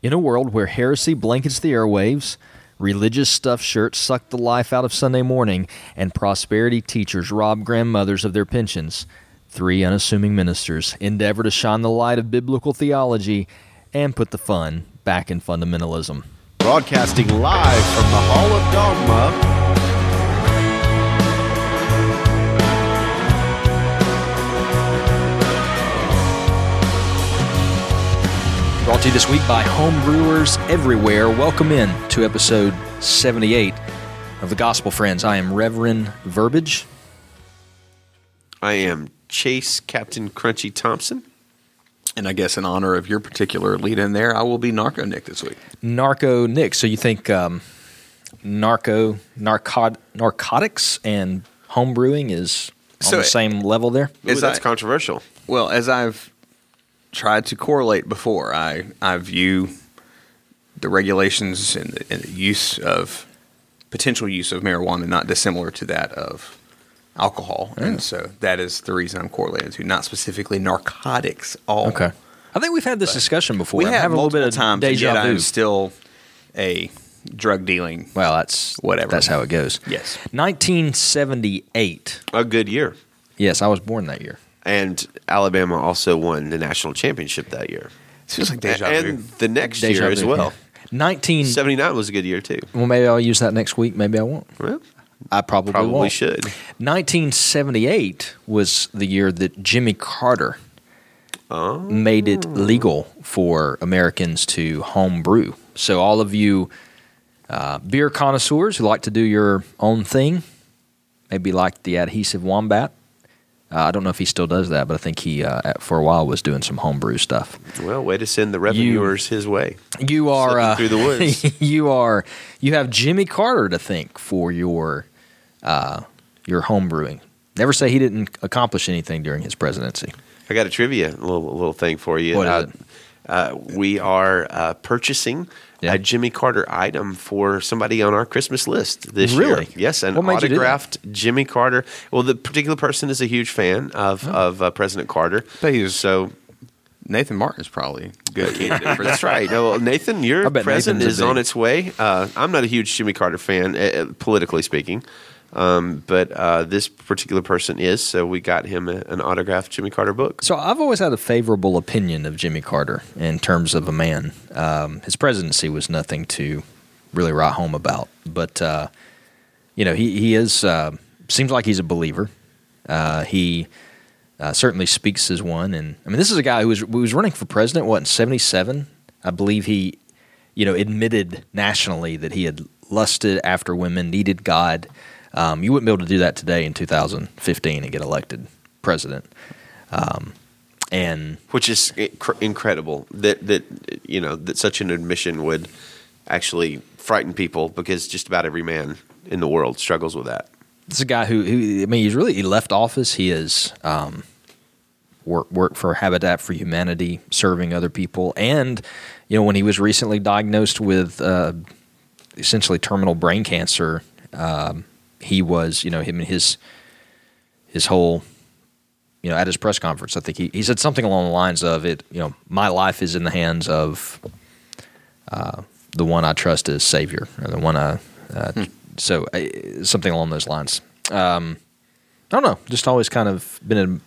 In a world where heresy blankets the airwaves, religious stuffed shirts suck the life out of Sunday morning, and prosperity teachers rob grandmothers of their pensions, three unassuming ministers endeavor to shine the light of biblical theology and put the fun back in fundamentalism. Broadcasting live from the Hall of Dogma. Brought to you this week by homebrewers everywhere. Welcome in to episode 78 of the Gospel Friends. I am Reverend Verbiage. I am Chase Captain Crunchy Thompson. And I guess in honor of your particular lead in there, I will be Narco Nick this week. Narco Nick. So you think um, narco, narcot, narcotics and homebrewing is on So- the same level there? Ooh, Is that's that- controversial. Well, as I've tried to correlate before, I, I view the regulations and the, and the use of potential use of marijuana not dissimilar to that of alcohol. And so that is the reason I'm correlating to, not specifically narcotics. All Okay. I think we've had this discussion before. We I'm have a little bit of time. and deja vu. I'm still a drug dealing. well, that's Whatever. That's how it goes. Yes. 1978. A good year. Yes, I was born that year. And Alabama also won the national championship that year. It feels like deja vu. and the next Deja year as vu, well. yeah. 19. 79 was a good year too. Well, maybe I'll use that next week. Maybe I won't. Well, I probably, probably won't. should. 1978 was the year that Jimmy Carter Oh. made it legal for Americans to home brew. So, all of you uh, beer connoisseurs who like to do your own thing, maybe like the adhesive wombat. Uh, I don't know if he still does that, but I think he, uh, at- for a while, was doing some homebrew stuff. Well, way to send the revenuers his way. You are uh, through the woods. you are you have Jimmy Carter to thank for your uh, your home brewing. Never say he didn't accomplish anything during his presidency. I got a trivia little little thing for you. What is uh, it? Uh, we are uh, purchasing Yeah. a Jimmy Carter item for somebody on our Christmas list this year. Really? year. Yes, an What made you do that? autographed Jimmy Carter. Well, the particular person is a huge fan of Oh. of uh, President Carter. So. Nathan Martin's probably good candidate for That's right. No, well, Nathan, your present Nathan's is on its way. Uh, I'm not a huge Jimmy Carter fan, uh, politically speaking, um, but uh, this particular person is. So we got him a, an autographed Jimmy Carter book. So I've always had a favorable opinion of Jimmy Carter in terms of a man. Um, his presidency was nothing to really write home about, but uh, you know he he is uh, seems like he's a believer. Uh, he uh, certainly speaks as one, and I mean this is a guy who was who was running for president. What in seventy seven? I believe he, you know, admitted nationally that he had lusted after women, needed God. Um, you wouldn't be able to do that today in 2015 and get elected president. Um, and which is inc- incredible that that you know that such an admission would actually frighten people because just about every man in the world struggles with that. It's a guy who, who I mean, he's really he left office. He has um, worked worked for Habitat for Humanity, serving other people, and you know when he was recently diagnosed with uh, essentially terminal brain cancer, um, he was you know him and his his whole you know at his press conference. I think he, he said something along the lines of it. You know, my life is in the hands of uh, the one I trust as Savior, or the one I. Uh, So uh, something along those lines. Um, I don't know. Just always kind of been a,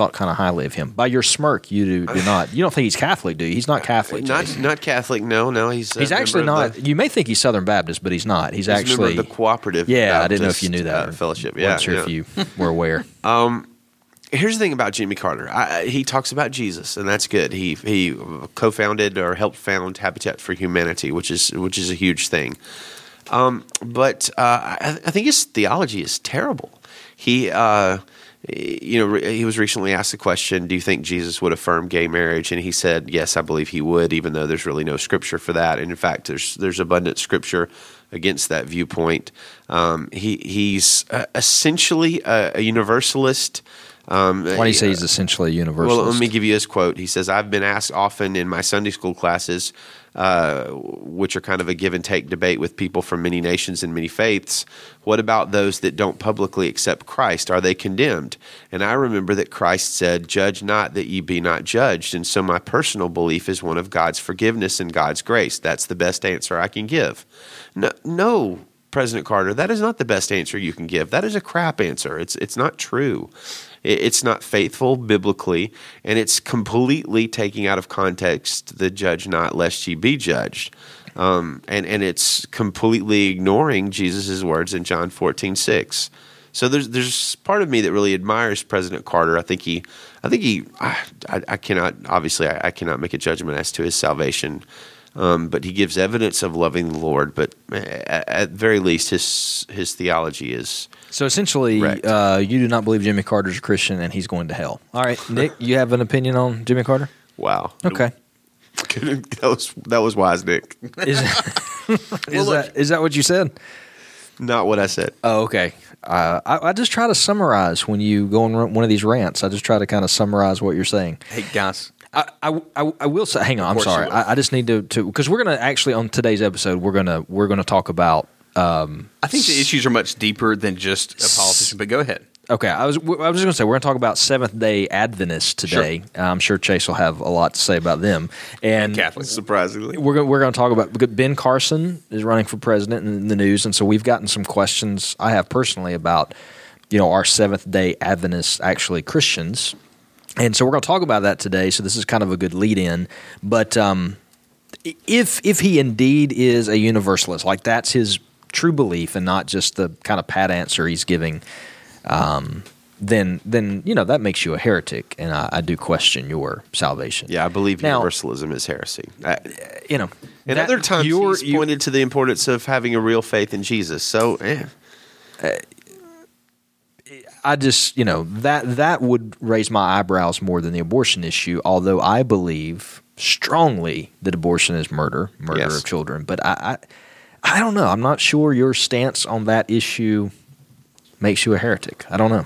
thought kind of highly of him. By your smirk, you do, do not. You don't think he's Catholic, do you? He's not Catholic. Not Jason. not Catholic. No, no. He's He's actually not. the- you may think he's Southern Baptist, but he's not. He's, he's actually the cooperative. Yeah, I didn't know if you knew that. uh, fellowship. Yeah, sure yeah. if you were aware. Here's the thing about Jimmy Carter. I, I- he talks about Jesus, and that's good. He he co-founded or helped found Habitat for Humanity, which is which is a huge thing. Um, but uh, I, I think his theology is terrible. He, uh, you know, he was recently asked the question, "Do you think Jesus would affirm gay marriage?" And he said, "Yes, I believe he would, even though there's really no scripture for that. And in fact, there's there's abundant scripture against that viewpoint. Um, he he's uh, essentially a, a universalist." Um, Why do you say he's essentially a universalist? Well, let me give you his quote. He says, I've been asked often in my Sunday school classes, uh, which are kind of a give and take debate with people from many nations and many faiths, what about those that don't publicly accept Christ? Are they condemned? And I remember that Christ said, Judge not that ye be not judged. And so my personal belief is one of God's forgiveness and God's grace. That's the best answer I can give. No, no President Carter, that is not the best answer you can give. That is a crap answer. It's, it's not true. It's not faithful biblically, and it's completely taking out of context the judge not lest ye be judged. Um, and, and it's completely ignoring Jesus' words in John 14, 6. So there's there's part of me that really admires President Carter. I think he, I think he, I, I cannot obviously I, I, cannot make a judgment as to his salvation, um, but he gives evidence of loving the Lord. But at, at very least, his his theology is so essentially, uh, you do not believe Jimmy Carter's a Christian and he's going to hell. All right, Nick, you have an opinion on Jimmy Carter? Wow. Okay. that was that was wise, Nick. Is, is that is that what you said? Not what I said. Oh, okay. Uh, I, I, just try to summarize when you go on one of these rants. I just try to kind of summarize what you're saying. Hey, guys. I, I, I will say, hang on. I'm sorry. I, I, just need to because we're gonna actually on today's episode we're gonna we're gonna talk about um, I think the issues are much deeper than just a politician. But go ahead. Okay, I was I was just going to say we're going to talk about Seventh Day Adventists today. Sure. I'm sure Chase will have a lot to say about them. And Catholics, surprisingly, we're going, we're going to talk about Ben Carson is running for president in the news, and so we've gotten some questions I have personally about you know our Seventh Day Adventists actually Christians, and so we're going to talk about that today. So this is kind of a good lead in, but. Um, if if he indeed is a universalist, like that's his true belief and not just the kind of pat answer he's giving, um, then then you know that makes you a heretic, and I, I do question your salvation. Yeah, I believe now, universalism is heresy. I, you know, and other times he's you, pointed to the importance of having a real faith in Jesus. So, eh. uh, I just you know that that would raise my eyebrows more than the abortion issue. Although I believe strongly that abortion is murder, murder yes. of children, but I, I I don't know. I'm not sure your stance on that issue makes you a heretic. I don't know.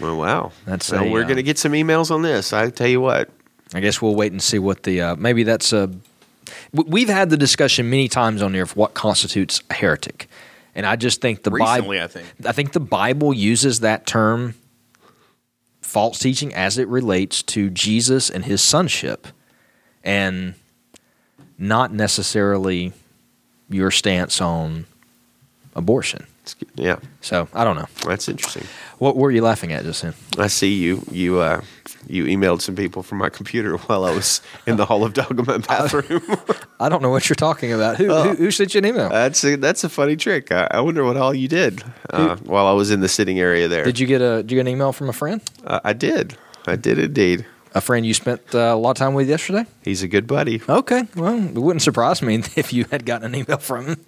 Well, wow. That's well, a, we're uh, going to get some emails on this. I tell you what. I guess we'll wait and see what the uh, maybe that's a. We've had the discussion many times on here of what constitutes a heretic, and I just think the Bible. I think I think the Bible uses that term, false teaching, as it relates to Jesus and his sonship, and not necessarily your stance on abortion. Yeah. So I don't know. That's interesting. What were you laughing at just then? I see you. You uh, you emailed some people from my computer while I was in the Hall of Dogma bathroom. I don't know what you're talking about. Who, who, who, sent you an email? That's a, that's a funny trick. I, I wonder what all you did uh, while I was in the sitting area there. Did you get a Did you get an email from a friend? Uh, I did. I did indeed a friend you spent uh, a lot of time with yesterday? He's a good buddy. Okay, well, it wouldn't surprise me if you had gotten an email from him.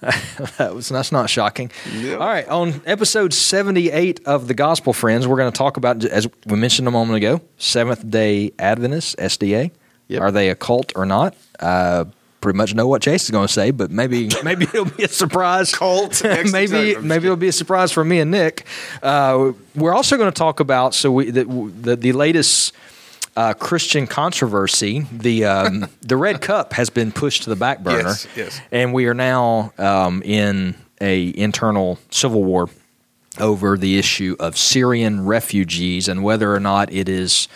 that was that's not shocking. Yep. All right, on episode seventy-eight of the Gospel Friends, we're going to talk about, as we mentioned a moment ago, Seventh Day Adventists (SDA). Yep. Are they a cult or not? Uh, pretty much know what Chase is going to say, but maybe maybe it'll be a surprise. Cult. maybe maybe it'll be a surprise for me and Nick. Uh, we're also going to talk about so we the the, the latest uh, Christian controversy, the um, the red cup has been pushed to the back burner, yes, yes. and we are now um, in a internal civil war over the issue of Syrian refugees and whether or not it is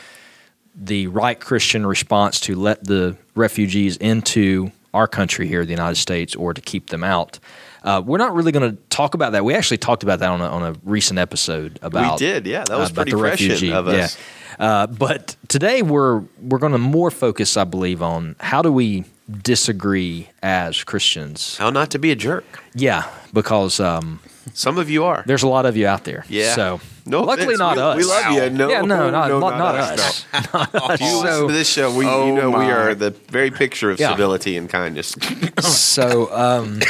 the right Christian response to let the refugees into our country here, the United States, or to keep them out. Uh, we're not really going to talk about that. We actually talked about that on a, on a recent episode about. We did, yeah. That was uh, pretty prescient of us. Yeah. Uh, but today we're we're going to more focus, I believe, on how do we disagree as Christians. How not to be a jerk. Yeah, because um, some of you are. There's a lot of you out there. Yeah. So no, luckily not we, us. We love you. No, yeah, no, not, no, not, not us. us. No. not us. you so, listen to this show, we, oh you know my. we are the very picture of yeah. civility and kindness. so, um,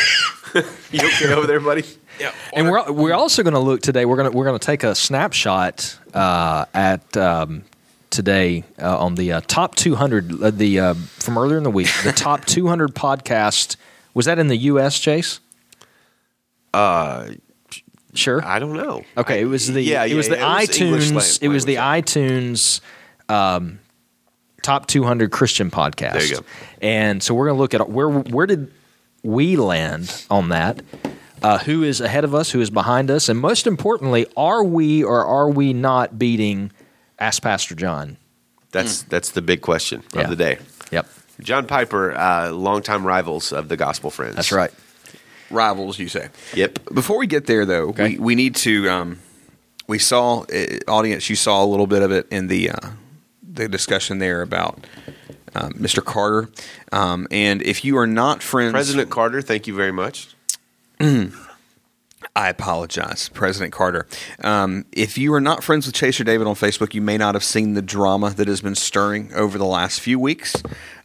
you okay over there, buddy? Yeah. And we're we're also going to look today. We're going to we're to take a snapshot uh, at um, today uh, on the uh, top 200 uh, the uh, from earlier in the week. The top 200 podcast was that in the U.S. Chase? Uh, Sure. I don't know. Okay, it was the yeah, it was yeah, the English iTunes lang- it was the iTunes um, top 200 Christian podcast. There you go. And so we're going to look at where where did we land on that? Uh, who is ahead of us? Who is behind us? And most importantly, are we or are we not beating Ask Pastor John? That's that's the big question Yeah. of the day. Yep, John Piper, uh, longtime rivals of the Gospel Friends. that's right. Rivals, you say. Yep. Before we get there, though, Okay. we, we need to. Um, we saw uh, audience. You saw a little bit of it in the uh, the discussion there about uh, Mr. Carter. Um, and if you are not friends, President Carter, thank you very much. I apologize, President Carter. Um, if you are not friends with Chaser David on Facebook, you may not have seen the drama that has been stirring over the last few weeks.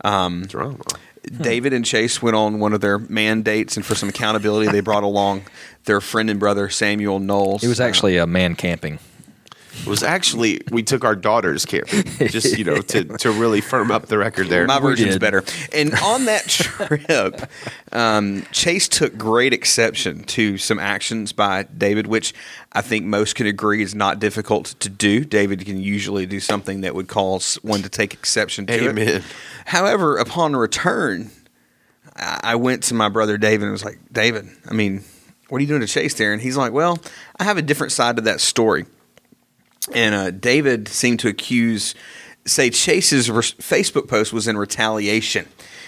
Um, Drama. David and Chase went on one of their mandates, and for some accountability, they brought along their friend and brother Samuel Knowles. It was actually a man camping. It was actually we took our daughters camping, just you know, to, to really firm up the record there. My version's better. And on that trip, um, Chase took great exception to some actions by David, which I think most can agree is not difficult to do. David can usually do something that would cause one to take exception to it. However, upon return, I I went to my brother David and was like, David, I mean, what are you doing to Chase there? And he's like, Well, I have a different side to that story. And uh, David seemed to accuse, say, Chase's res- Facebook post was in retaliation.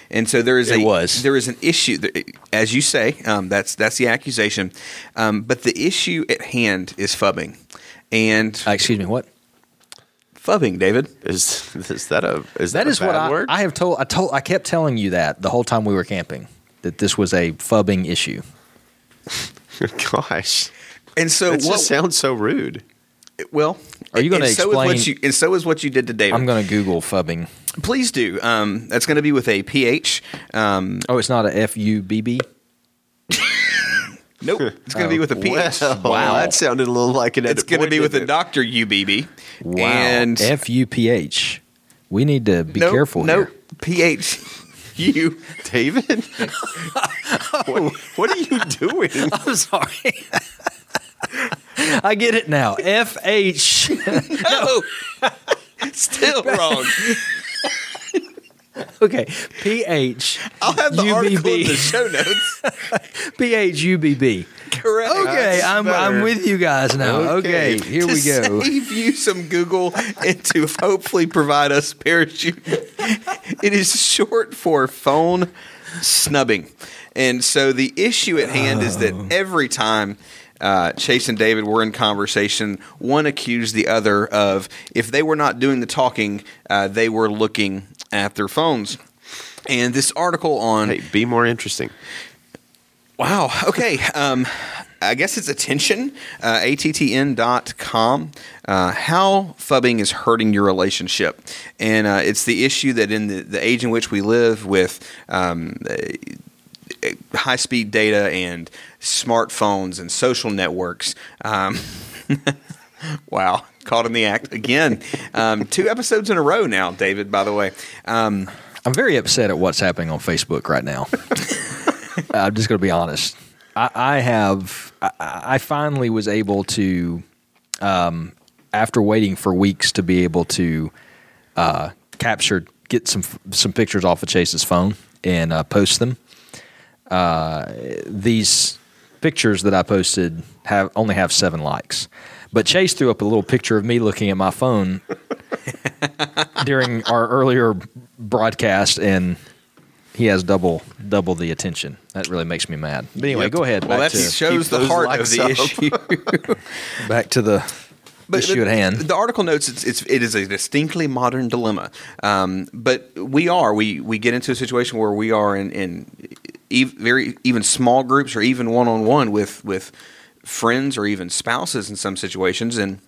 And so there is It a was. there is an issue, that- as you say. Um, that's that's the accusation, um, but the issue at hand is phubbing, and Uh, excuse me, what? phubbing, David. Is is that a is That that, is a bad what I, word? I have told. I told. I kept telling you that the whole time we were camping that this was a phubbing issue. Gosh, And so that what? just sounds so rude. Well, Are you gonna and so is what explain- you and so is what you did to David. I'm going to Google phubbing. Please do. Um, that's going to be with a ph. Um, Oh, it's not a F U B B. nope, it's going to be with a ph. Well, Wow. that sounded a little like an. It's going to be with a doctor ubb. Wow. And F U P H. We need to be nope, careful Nope. here. ph. U. David. what, what are you doing? I'm sorry. I get it now. F H. No. Still wrong. Okay. P H. I'll have the article in the show notes. P H U B B. Correct. Okay, That's I'm I'm with you guys now. Okay, Okay. here to we go. Save you some Google and to hopefully provide us parachute. It is short for phone snubbing, and so the issue at hand is that oh. every time. Uh, Chase and David were in conversation. One accused the other of if they were not doing the talking, uh, they were looking at their phones. And this article on Hey, be more interesting. Wow. Okay. Um, I guess it's attention, uh, attn.com, uh, how phubbing is hurting your relationship. And uh, it's the issue that in the, the age in which we live with um, high speed data and smartphones and social networks. Um, wow. Caught in the act again. Um, two episodes in a row now, David, by the way. Um, I'm very upset at what's happening on Facebook right now. I'm just going to be honest. I, I have. I, I finally was able to, um, after waiting for weeks, to be able to uh, capture, get some some pictures off of Chase's phone and uh, post them. Uh, these pictures that I posted have only have seven likes, but Chase threw up a little picture of me looking at my phone during our earlier broadcast, and he has double double the attention. That really makes me mad. But anyway, Yep. go ahead. Well, that shows the heart of the up. issue. back to the issue at hand. The article notes it's, it's it is a distinctly modern dilemma, um, but we are we we get into a situation where we are in in very even small groups or even one on one with with friends or even spouses in some situations and.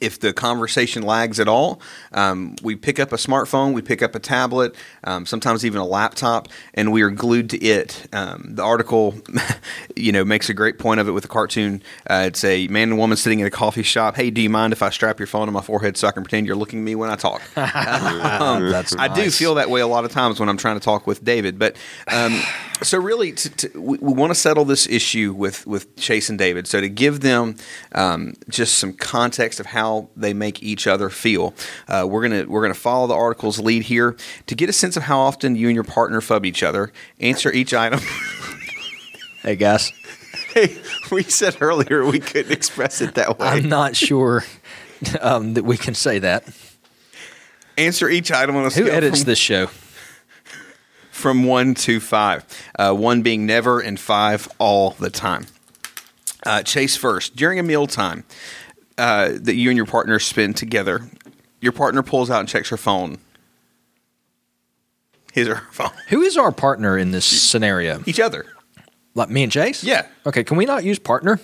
If the conversation lags at all, um, we pick up a smartphone, we pick up a tablet, um, sometimes even a laptop, and we are glued to it. Um, the article, you know, makes a great point of it with a cartoon. Uh, it's a man and woman sitting in a coffee shop. Hey, do you mind if I strap your phone to my forehead so I can pretend you're looking at me when I talk? Um, That's I do feel that way a lot of times when I'm trying to talk with David. But um, So really, to, to, we, we want to settle this issue with with Chase and David. So to give them um, just some context of how they make each other feel, uh, we're gonna we're gonna follow the article's lead here to get a sense of how often you and your partner phub each other. Answer each item. Hey guys, Hey, we said earlier we couldn't express it that way. I'm not sure um, that we can say that. Answer each item on a Who edits from, this show? from one to five. Uh, one being never, and five all the time. Uh, Chase first during a meal time uh, that you and your partner spend together. Your partner pulls out and checks her phone. His or her phone. Who is our partner in this scenario? Each other. Like me and Chase? Yeah. Okay, can we not use partner?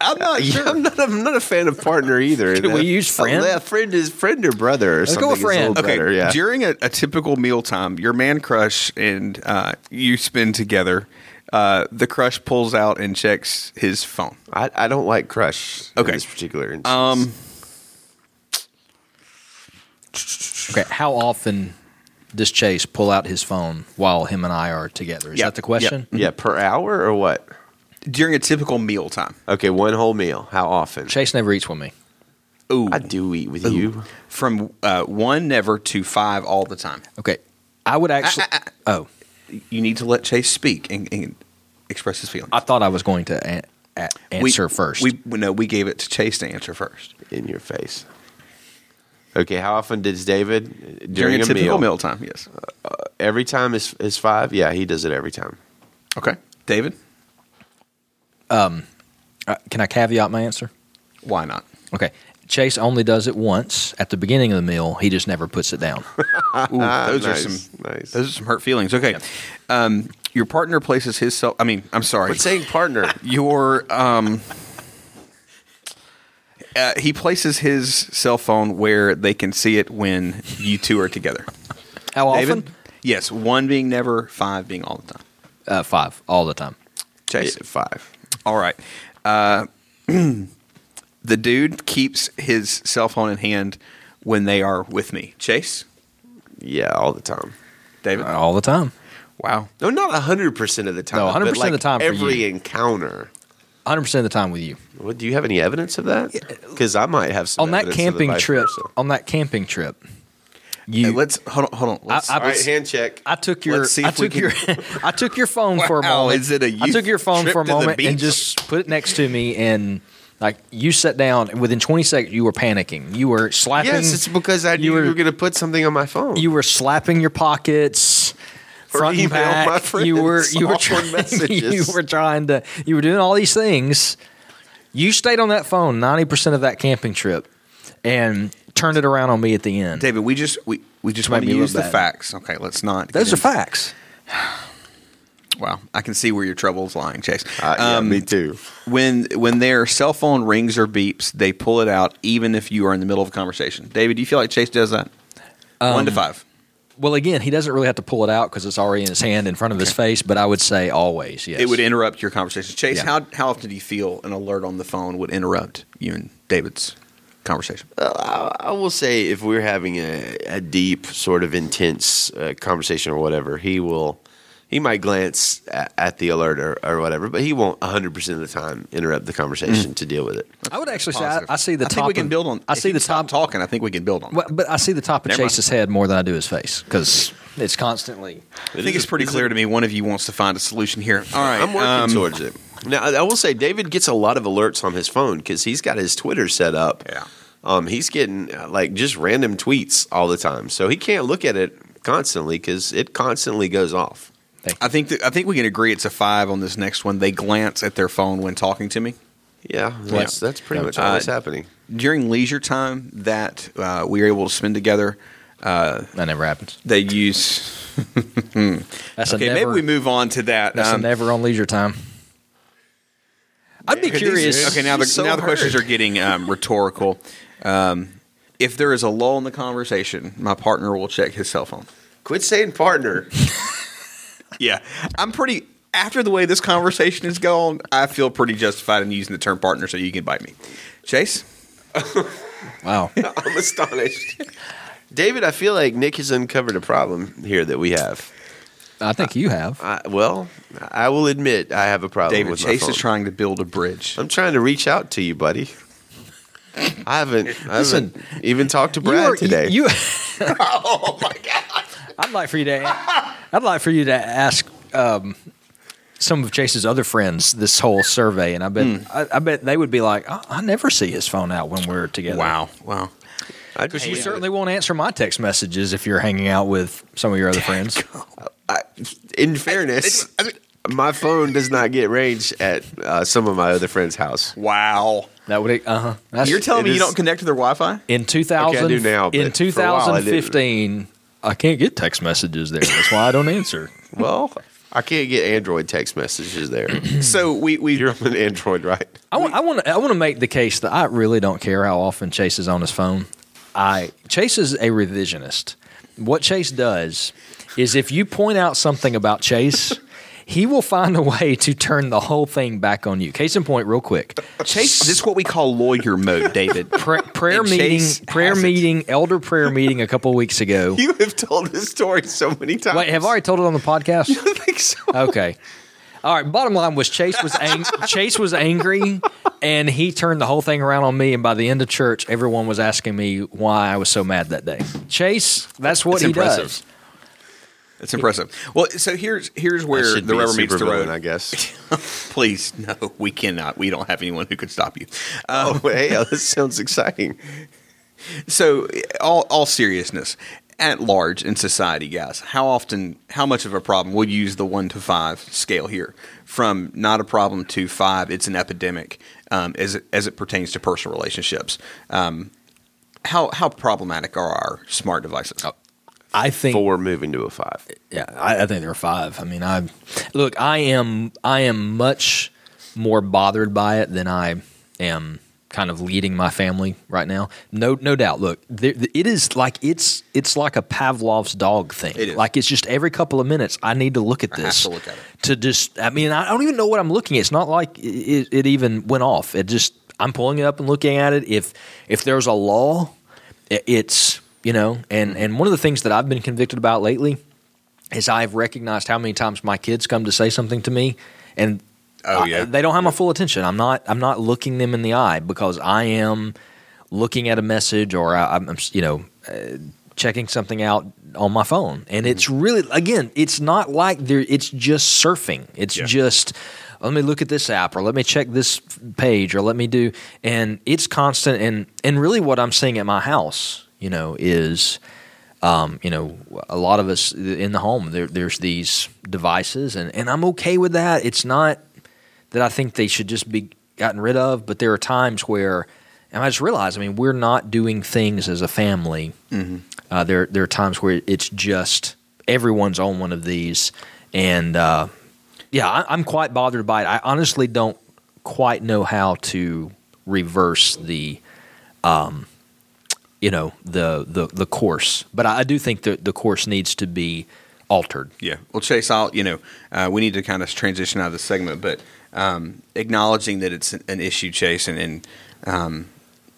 I'm not Yeah, I'm not. I'm not a fan of partner either. Can we use friend? Yeah, friend is friend or brother or Let's something. go with is a little friend. Okay, better, yeah. during a, a typical mealtime, your man crush and uh, you spend together. Uh, the crush pulls out and checks his phone. I, I don't like crush. Okay. in this particular instance. Um, Okay, how often does Chase pull out his phone while him and I are together? Is Yeah, that the question? yeah, per hour or what? during a typical meal time. Okay, one whole meal. How often? Chase never eats with me. Ooh, I do eat with you. from uh, one never to five all the time. Okay, I would actually. I- I- oh, You need to let Chase speak and, and express his feelings. I thought I was going to a- a- answer we, first. We no, we gave it to Chase to answer first In your face. Okay, how often does David uh, during, during, a typical meal? mealtime. Yes. Every time is is five. Yeah, he does it every time. Okay, David. Uh, can I caveat my answer? Why not? Okay, Chase only does it once at the beginning of the meal. He just never puts it down. Ooh, those are some nice. those are some hurt feelings. Okay, um, your partner places his cell. I mean, I'm sorry. But saying partner, your um, uh, he places his cell phone where they can see it when you two are together. How David? often? Yes, one being never, five being all the time. Uh, five, all the time. Chase. five. All right. Uh, the dude keeps his cell phone in hand when they are with me. Chase, Yeah, all the time. David. All the time. Wow. No, not hundred percent of the time. No, 100% but of the like time for Every you. encounter. 100% of the time with you. What, do you have any evidence of that? Because I might have some on that evidence of the camping vice trip, versa. on that camping trip, Hey, you let's hold on. Hold on. Let's, I- All right, was- hand check. I took your Let's see I if we took your I took your phone for a Wow, moment. is it a I took your phone trip for a to the moment and beach? just put it next to me and like you sat down and within 20 seconds you were panicking. You were slapping Yes, it's because I knew you you were- were, going to put something on my phone. you were slapping your pockets Or front and email back. my friends you were you were awkward trying you were trying to you were doing all these things. You stayed on that phone 90% of that camping trip and turned it around on me at the end. David, we just we, we just Might want to use the bad. facts. Okay, let's not. Those are into- facts. Wow, I can see where your trouble is lying, Chase. Uh, yeah, Um, me too. When when their cell phone rings or beeps, they pull it out even if you are in the middle of a conversation. David, do you feel like Chase does that? One to Um, five. Well, again, he doesn't really have to pull it out because it's already in his hand in front of his face. But I would say always, yes. It would interrupt your conversation. Chase, Yeah. how how often do you feel an alert on the phone would interrupt you and David's conversation? Uh, I, I will say if we're having a, a deep, sort of intense uh, conversation or whatever, he will. He might glance at, at the alert or, or whatever, but he won't 100% of the time interrupt the conversation to deal with it. I would actually say I, I see the I top. think we can build on. I if see the top. talking. I think we can build on. Well, but I see the top of Never mind. Chase's head more than I do his face because it's constantly. I think it's pretty clear to me. One of you wants to find a solution here. All right, I'm working um, towards it. Now, I I will say David gets a lot of alerts on his phone because he's got his Twitter set up. Yeah. Um, he's getting uh, like just random tweets all the time, so he can't look at it constantly because it constantly goes off. I think that, I think we can agree it's a five on this next one. They glance at their phone when talking to me. Yeah, that's that's pretty Yeah. much all that's Uh, happening. During leisure time that uh, we are able to spend together, That never happens. they use. That's Okay, a never. maybe we move on to that. That's Um, a never on leisure time. I'd be curious. are- Okay, now the So now the questions are getting um, rhetorical. Um, if there is a lull in the conversation, my partner will check his cell phone. Quit saying partner. Yeah, I'm pretty. After the way this conversation is going, I feel pretty justified in using the term partner, so you can bite me. Chase, Wow. I'm astonished. David, I feel like Nick has uncovered a problem here that we have. I think you have. I, well, I will admit I have a problem David with my Chase phone. is trying to build a bridge. I'm trying to reach out to you, buddy. I haven't, I Listen, haven't even talked to You Brad are- today. You, oh my god! I'd like for you to. I'd like for you to ask um, some of Chase's other friends this whole survey, and I bet Hmm. I, I bet they would be like, I, I never see his phone out when we're together. Wow, wow. I, Because you certainly won't answer my text messages if you're hanging out with some of your other friends. I, in fairness, my phone does not get range at uh, some of my other friends' house. Wow. That would uh huh. You're telling it me you don't connect to their Wi-Fi? in 2000 Okay, I do now, in but for a while I didn't. 2015 I can't get text messages there. That's why I don't answer. Well, I can't get Android text messages there. So we we You're on an Android, right? I want I want to I want to make the case that I really don't care how often Chase is on his phone. I Chase is a revisionist. What Chase does is if you point out something about Chase, he will find a way to turn the whole thing back on you. Case in point, real quick. Chase. This is what we call lawyer mode, David. Pra- prayer And meeting, Chase prayer has it. meeting, elder prayer meeting a couple weeks ago. You have told this story so many times. Wait, have I already told it on the podcast? I think so. Okay. All right. Bottom line was Chase was ang- Chase was angry, and he turned the whole thing around on me. And by the end of church, everyone was asking me why I was so mad that day. Chase, that's what It's he impressive. does. It's impressive. Well, so here's here's where the be rubber meets the road. I guess. Please, no, we cannot. We don't have anyone who could stop you. oh, hey, this sounds exciting. So, all all seriousness, at large in society, guys, how often, how much of a problem? We'll use the one to five scale here. From not a problem to five, it's an epidemic um, as it, as it pertains to personal relationships. Um, how how problematic are our smart devices? I think. Four moving to a five. Yeah, I, I think there are five. I mean, I look. I am. I am much more bothered by it than I am kind of leading my family right now. No, no doubt. Look, there, it is like it's it's like a Pavlov's dog thing. It is. Like it's just every couple of minutes I need to look at I this to look at it. to just. I mean, I don't even know what I'm looking at. It's not like it, it even went off. It just I'm pulling it up and looking at it. If if there's a law, i- it's you know, and and one of the things that I've been convicted about lately is I've recognized how many times my kids come to say something to me, and Oh, I- they don't have my full attention. I'm not I'm not looking them in the eye because I am looking at a message or I, I'm you know uh, checking something out on my phone, and it's Mm-hmm. really again it's not like there it's just surfing. It's Yeah. just let me look at this app or let me check this page or let me do and it's constant and and really what I'm seeing at my house you know is um, you know a lot of us in the home there, there's these devices and and I'm okay with that. It's not that I think they should just be gotten rid of but there are times where and I just realize I mean we're not doing things as a family. Uh, there there are times where it's just everyone's on one of these and uh, yeah, I, I'm quite bothered by it. I honestly don't quite know how to reverse the, um, you know, the the the course. But I, do think that the course needs to be altered. Yeah. Well, Chase, I'll, you know, uh, we need to kind of transition out of the segment, but um, acknowledging that it's an issue, Chase, and, and um,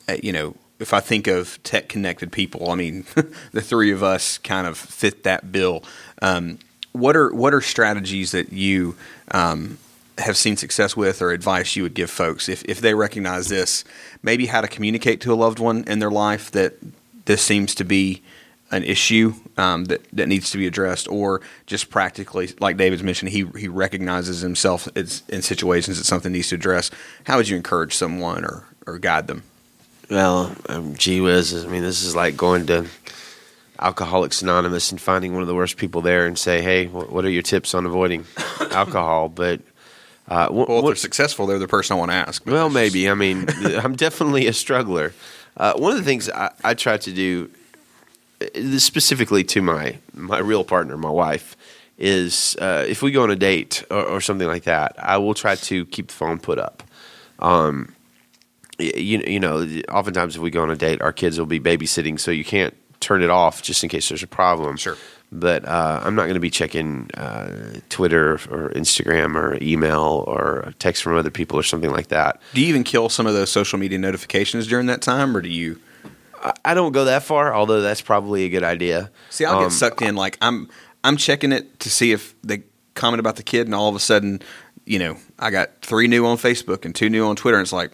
uh, you know, if I think of tech connected people, I mean, the three of us kind of fit that bill. Um, what are what are strategies that you um, have seen success with, or advice you would give folks if if they recognize this? Maybe how to communicate to a loved one in their life that this seems to be an issue um, that that needs to be addressed, or just practically, like David's mentioned, he he recognizes himself in situations that something needs to address. How would you encourage someone or or guide them? Well, um, gee whiz. I mean, this is like going to Alcoholics Anonymous and finding one of the worst people there and say, hey, what are your tips on avoiding alcohol? But uh, wh- Well, if they're successful, they're the person I want to ask. Well, just- maybe. I mean, I'm definitely a struggler. Uh, one of the things I, I try to do, uh, specifically to my my real partner, my wife, is uh, if we go on a date or, or something like that, I will try to keep the phone put up. Um, you you know, oftentimes if we go on a date, our kids will be babysitting, so you can't turn it off just in case there's a problem. Sure. But uh, I'm not going to be checking uh, Twitter or Instagram or email or text from other people or something like that. Do you even kill some of those social media notifications during that time, or do you? I- I don't go that far, although that's probably a good idea. See, I'll Um, get sucked in. Like I'm, I'm checking it to see if they comment about the kid, and all of a sudden, you know, I got three new on Facebook and two new on Twitter, and it's like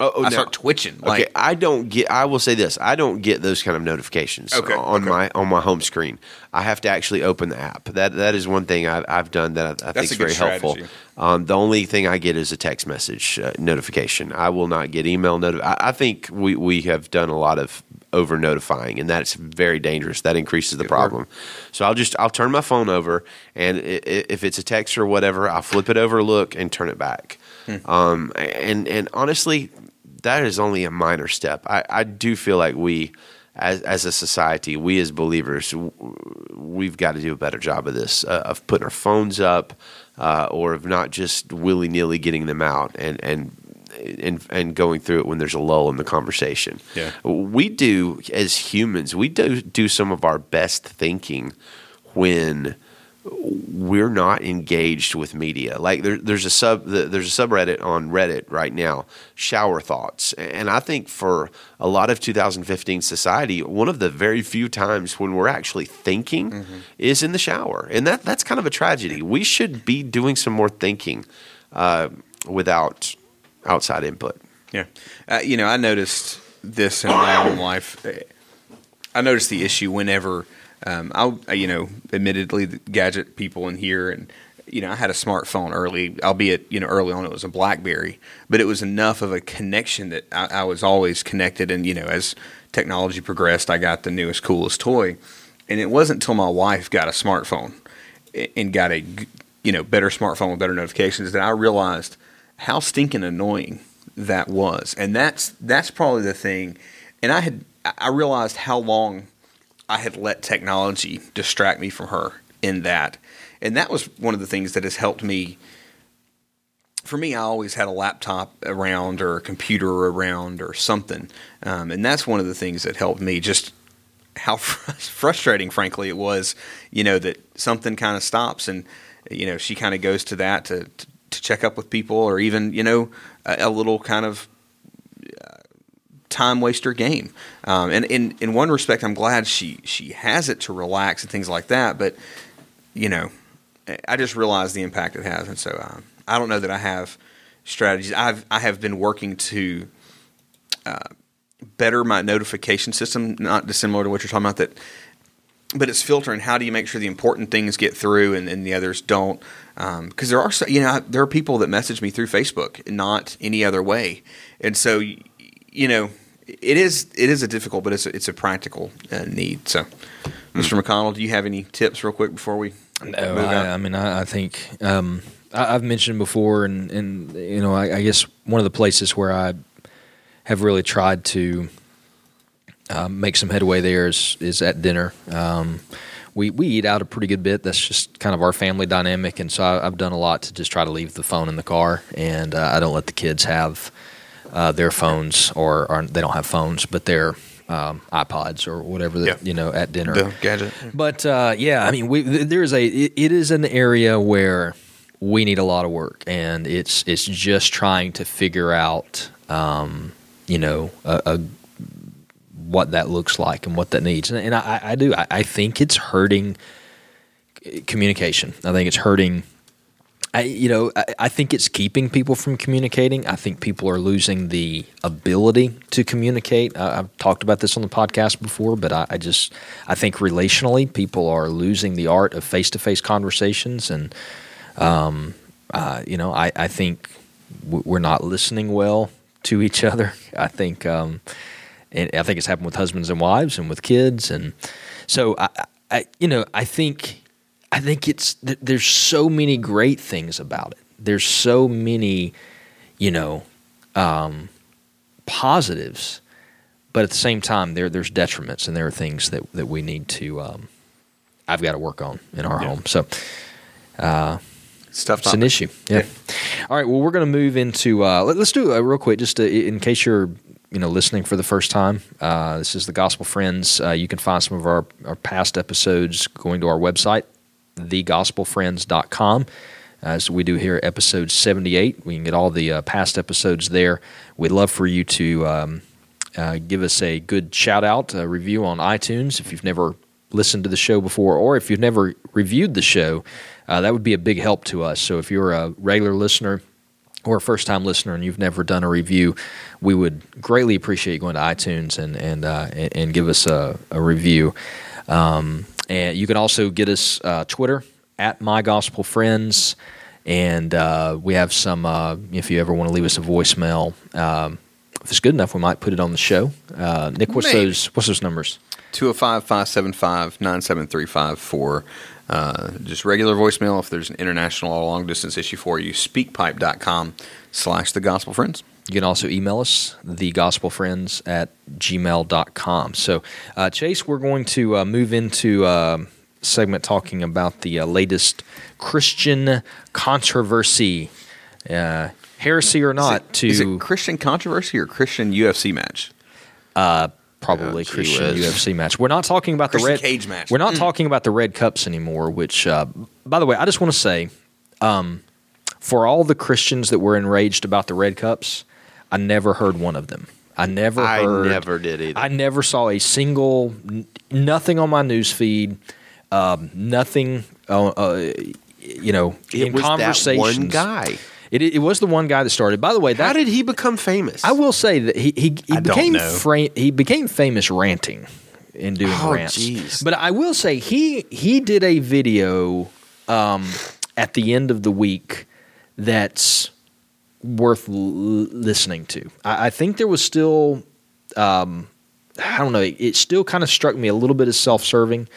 Oh, oh, I now- start twitching. Okay, Like, I don't get. I will say this: I don't get those kind of notifications Okay, on okay. my on my home screen. I have to actually open the app. That that is one thing I've, I've done that I, I think is very helpful. Um, the only thing I get is a text message uh, notification. I will not get email notif. I, I think we we have done a lot of over notifying, and that's very dangerous. That increases the Good problem. So I'll just I'll turn my phone over, and i- i- if it's a text or whatever, I'll flip it over, look, and turn it back. Hmm. Um, and and honestly, that is only a minor step. I, I do feel like we, as as a society, we as believers, we've got to do a better job of this, uh, of putting our phones up, uh, or of not just willy nilly getting them out and and. And, and going through it when there's a lull in the conversation. Yeah. We do as humans, we do do some of our best thinking when we're not engaged with media. Like there, there's a sub there's a subreddit on Reddit right now, shower thoughts, and I think for a lot of 2015 society, one of the very few times when we're actually thinking is in the shower, and that that's kind of a tragedy. We should be doing some more thinking uh, without outside input. Yeah, uh, you know, I noticed this in my own life. I noticed the issue whenever um, I, you know, admittedly, the gadget people in here, and you know, I had a smartphone early, albeit you know, early on it was a BlackBerry, but it was enough of a connection that I, I was always connected. And you know, as technology progressed, I got the newest, coolest toy, and it wasn't until my wife got a smartphone and got a you know better smartphone with better notifications that I realized how stinking annoying that was, and that's that's probably the thing. And I had I realized how long I had let technology distract me from her in that, and that was one of the things that has helped me. For me, I always had a laptop around or a computer around or something, um, and that's one of the things that helped me just how fr- frustrating, frankly, it was, you know, that something kind of stops and, you know, she kind of goes to that to, to, to check up with people or even, you know, a, a little kind of time waster game. Um, and in, in one respect, I'm glad she, she has it to relax and things like that. But, you know, I just realized the impact it has. And so um, I don't know that I have strategies. I've, I have been working to, better my notification system, not dissimilar to what you're talking about. That, but it's filtering. How do you make sure the important things get through and, and the others don't? Because there are, you know, there are people that message me through Facebook, not any other way, and so you know, it is it is a difficult, but it's a, it's a practical uh, need. So, Mr. McConnell, do you have any tips, real quick, before we No, move I. I mean, I, I think um, I, I've mentioned before, and, and you know, I, I guess one of the places where I have really tried to um, make some headway there is, is at dinner. Um, we we eat out a pretty good bit. That's just kind of our family dynamic, and so I, I've done a lot to just try to leave the phone in the car, and uh, I don't let the kids have uh, their phones, or, or they don't have phones, but their um, iPods or whatever that Yeah. you know at dinner. the gadget? But uh, yeah, I mean, we, there is a it, it is an area where we need a lot of work, and it's it's just trying to figure out, um, you know, a, a, what that looks like and what that needs. And, and I, I do I, I think it's hurting communication. I think it's hurting. I, you know, I, I think it's keeping people from communicating. I think people are losing the ability to communicate. I, I've talked about this on the podcast before, but I, I just I think relationally, people are losing the art of face to face conversations, and um, uh, you know, I, I think we're not listening well to each other. I think, um, and I think it's happened with husbands and wives and with kids, and so I, I you know, I think. I think it's there's so many great things about it. There's so many, you know, um, positives, but at the same time, there there's detriments and there are things that that we need to. Um, I've got to work on in our Yeah. home. So It's tough. it's an issue. Yeah. All right. Well, we're going to move into. Uh, let, us do it real quick, just to, in case you're you know listening for the first time. Uh, this is the Gospel Friends. Uh, you can find some of our, our past episodes going to our website, thegospelfriends.com. As we do here, episode 78. We can get all the uh, past episodes there. We'd love for you to um, uh, give us a good shout out, a review on iTunes if you've never listened to the show before, or if you've never reviewed the show, uh, that would be a big help to us. So if you're a regular listener or a first time listener and you've never done a review, we would greatly appreciate going to iTunes and and uh, and give us a, a review. Um, and you can also get us uh, Twitter at My Gospel Friends, and uh, we have some. Uh, if you ever want to leave us a voicemail, um, if it's good enough, we might put it on the show. Uh, Nick, what's Maybe. those? What's those numbers? 205 575 9735 for uh, just regular voicemail. If there's an international or long distance issue for you, speakpipe.com slash the gospel friends. You can also email us, thegospelfriends at gmail.com. So, uh, Chase, we're going to uh, move into a segment talking about the uh, latest Christian controversy, uh, heresy or not, is, it, is to it Christian controversy or Christian UFC match? probably Yeah, gee Christian whiz. UFC match. We're not talking about Christian the red cage match. We're not talking about the red cups anymore. Which, uh, by the way, I just want to say, um, for all the Christians that were enraged about the red cups, I never heard one of them. I never I heard. never did either. I never saw a single, n- nothing on my news feed, um, nothing, uh, uh, you know, it in was that conversations. one guy. It, it was the one guy that started. By the way, that How did he become famous? I will say that he he, he became fra- he became famous ranting and doing Oh, rants. jeez. But I will say he he did a video um, at the end of the week that's worth l- listening to. I, I think there was still um, I don't know. It still kind of struck me a little bit as self-serving,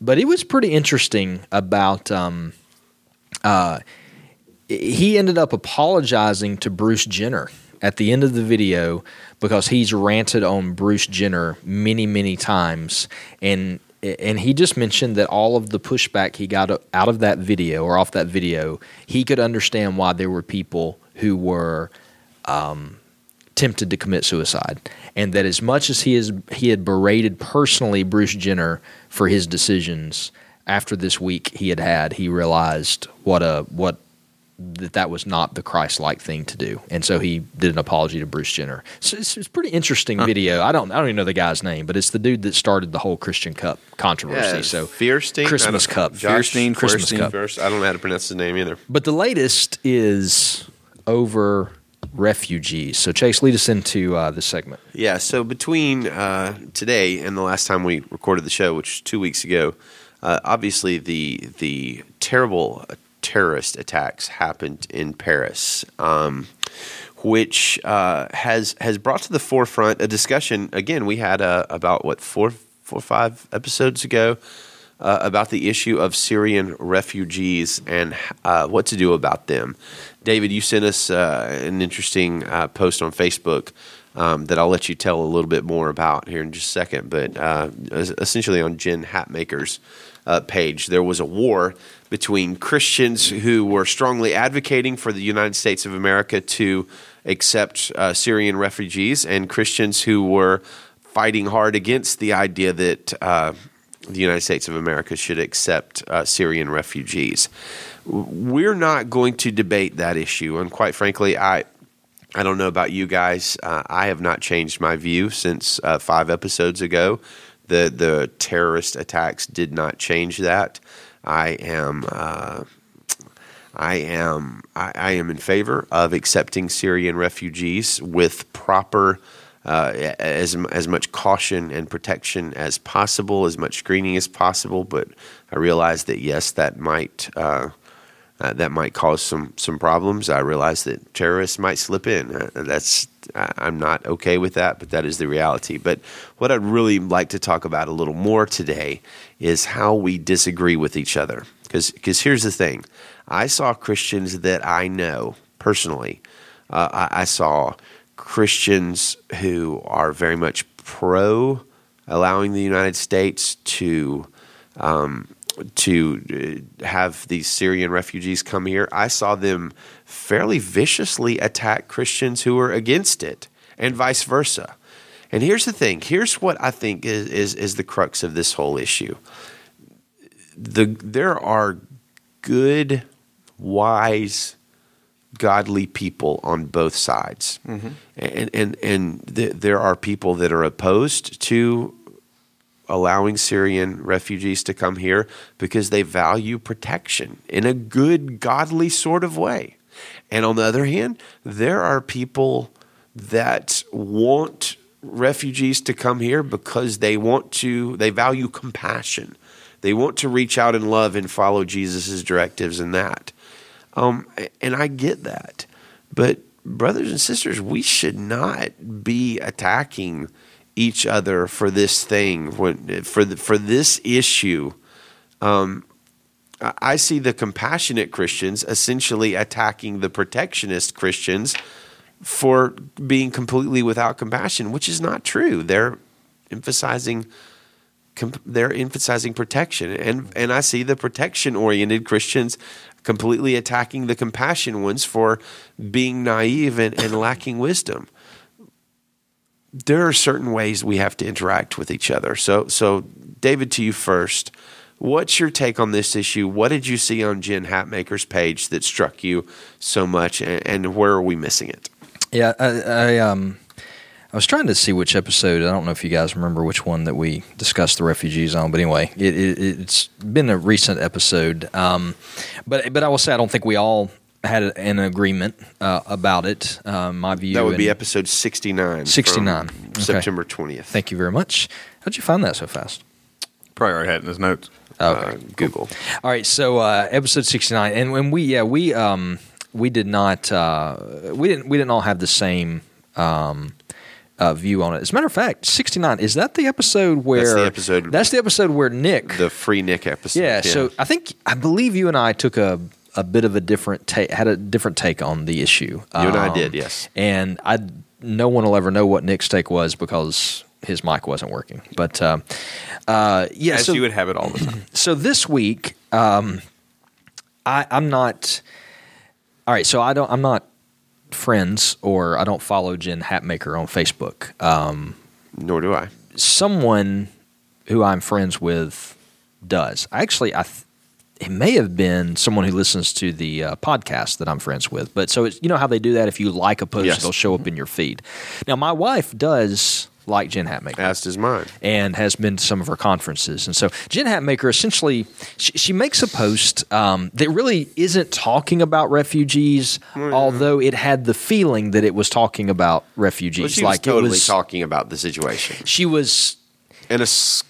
but it was pretty interesting about. Um, uh, he ended up apologizing to Bruce Jenner at the end of the video because he's ranted on Bruce Jenner many, many times, and and he just mentioned that all of the pushback he got out of that video or off that video, he could understand why there were people who were um, tempted to commit suicide, and that as much as he is he had berated personally Bruce Jenner for his decisions after this week he had had, he realized what a what that that was not the Christ-like thing to do, and so he did an apology to Bruce Jenner. So it's, it's a pretty interesting video. I don't I don't even know the guy's name, but it's the dude that started the whole Christian Cup controversy. Yeah, so Fierstein, Christmas Cup, Josh Fierstein, Christmas Fierstein. Cup. First, I don't know how to pronounce his name either. But the latest is over refugees. So Chase, lead us into uh, this segment. Yeah, so between uh, today and the last time we recorded the show, which was two weeks ago, uh, obviously the the terrible terrorist attacks happened in Paris, um, which uh, has has brought to the forefront a discussion. Again, we had uh, about what four four or five episodes ago uh, about the issue of Syrian refugees and uh, what to do about them. David, you sent us uh, an interesting uh, post on Facebook um, that I'll let you tell a little bit more about here in just a second. But essentially, on Jen Hatmaker's page, there was a war between Christians who were strongly advocating for the United States of America to accept uh, Syrian refugees and Christians who were fighting hard against the idea that uh, the United States of America should accept uh, Syrian refugees. We're not going to debate that issue, and quite frankly, I I don't know about you guys. Uh, I have not changed my view since uh, five episodes ago. The the terrorist attacks did not change that. I am. Uh, I am I, I am in favor of accepting Syrian refugees with proper uh, as as much caution and protection as possible, as much screening as possible. But I realize that yes, that might uh, uh, that might cause some some problems. I realize that terrorists might slip in. Uh, that's I'm not okay with that, but that is the reality. But what I'd really like to talk about a little more today is how we disagree with each other. Because here's the thing, I saw Christians that I know personally. Uh, I, I saw Christians who are very much pro allowing the United States to um, to uh, have these Syrian refugees come here. I saw them fairly viciously attack Christians who were against it, and vice versa. And here's the thing: here's what I think is is, is the crux of this whole issue. The there are good, wise, godly people on both sides, and and and th- there are people that are opposed to allowing Syrian refugees to come here because they value protection in a good, godly sort of way. And on the other hand, there are people that want refugees to come here because they want to, they value compassion. They want to reach out in love and follow Jesus' directives in that. Um, and I get that. But, brothers and sisters, we should not be attacking each other for this thing, for, the, for this issue. Um, I see the compassionate Christians essentially attacking the protectionist Christians for being completely without compassion, which is not true. They're emphasizing they're emphasizing protection, and and I see the protection oriented Christians completely attacking the compassion ones for being naive and, and lacking wisdom. There are certain ways we have to interact with each other. So so David, to you first. What's your take on this issue? What did you see on Jen Hatmaker's page that struck you so much, and, and where are we missing it? Yeah, I, I um, I was trying to see which episode. I don't know if you guys remember which one that we discussed the refugees on, but anyway, it, it, has been a recent episode. Um, but but I will say I don't think we all had an agreement uh, about it. Uh, my view that would be episode sixty nine. Sixty nine, okay. September twentieth. Thank you very much. How'd you find that so fast? Probably already had it in his notes. Okay, uh, Google. All right, so uh, episode sixty nine, and when we yeah we um, we did not uh, we didn't we didn't all have the same um, uh, view on it. As a matter of fact, sixty nine is that the episode where that's the episode that's the episode where Nick the free Nick episode. Yeah, yeah. so I think I believe you and I took a a bit of a different take had a different take on the issue. You um, and I did, yes. And I no one will ever know what Nick's take was because his mic wasn't working. But uh, uh, yeah, as so, you would have it all the time. So this week, um, I, I'm not all right, so I don't. I'm not friends, or I don't follow Jen Hatmaker on Facebook. Um, Nor do I. Someone who I'm friends with does. Actually, I. Th- it may have been someone who listens to the uh, podcast that I'm friends with. But so it's, you know how they do that. If you like a post, yes. it'll show up in your feed. Now, my wife does like Jen Hatmaker. As does mine. And has been to some of her conferences. And so Jen Hatmaker essentially, she, she makes a post um, that really isn't talking about refugees, mm. although it had the feeling that it was talking about refugees. Well, she like was totally was, talking about the situation. She was in a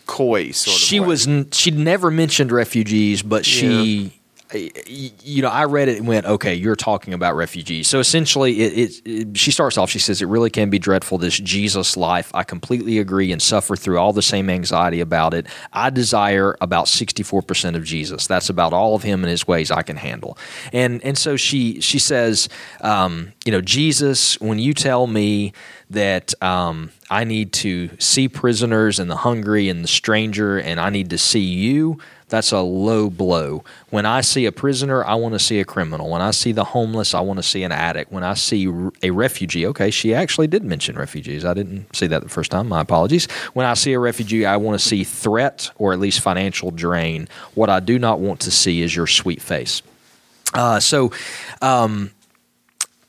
coy sort of she way. was she'd never mentioned refugees but she yeah you know, I read it and went, okay, you're talking about refugees. So essentially, it, it, it, she starts off, she says, it really can be dreadful, this Jesus life. I completely agree and suffer through all the same anxiety about it. I desire about 64% of Jesus. That's about all of him and his ways I can handle. And, and so she, she says, um, you know, Jesus, when you tell me that um, I need to see prisoners and the hungry and the stranger, and I need to see you, that's a low blow. When I see a prisoner, I want to see a criminal. When I see the homeless, I want to see an addict. When I see a refugee, okay, she actually did mention refugees. I didn't see that the first time. My apologies. When I see a refugee, I want to see threat or at least financial drain. What I do not want to see is your sweet face. Uh, so, um,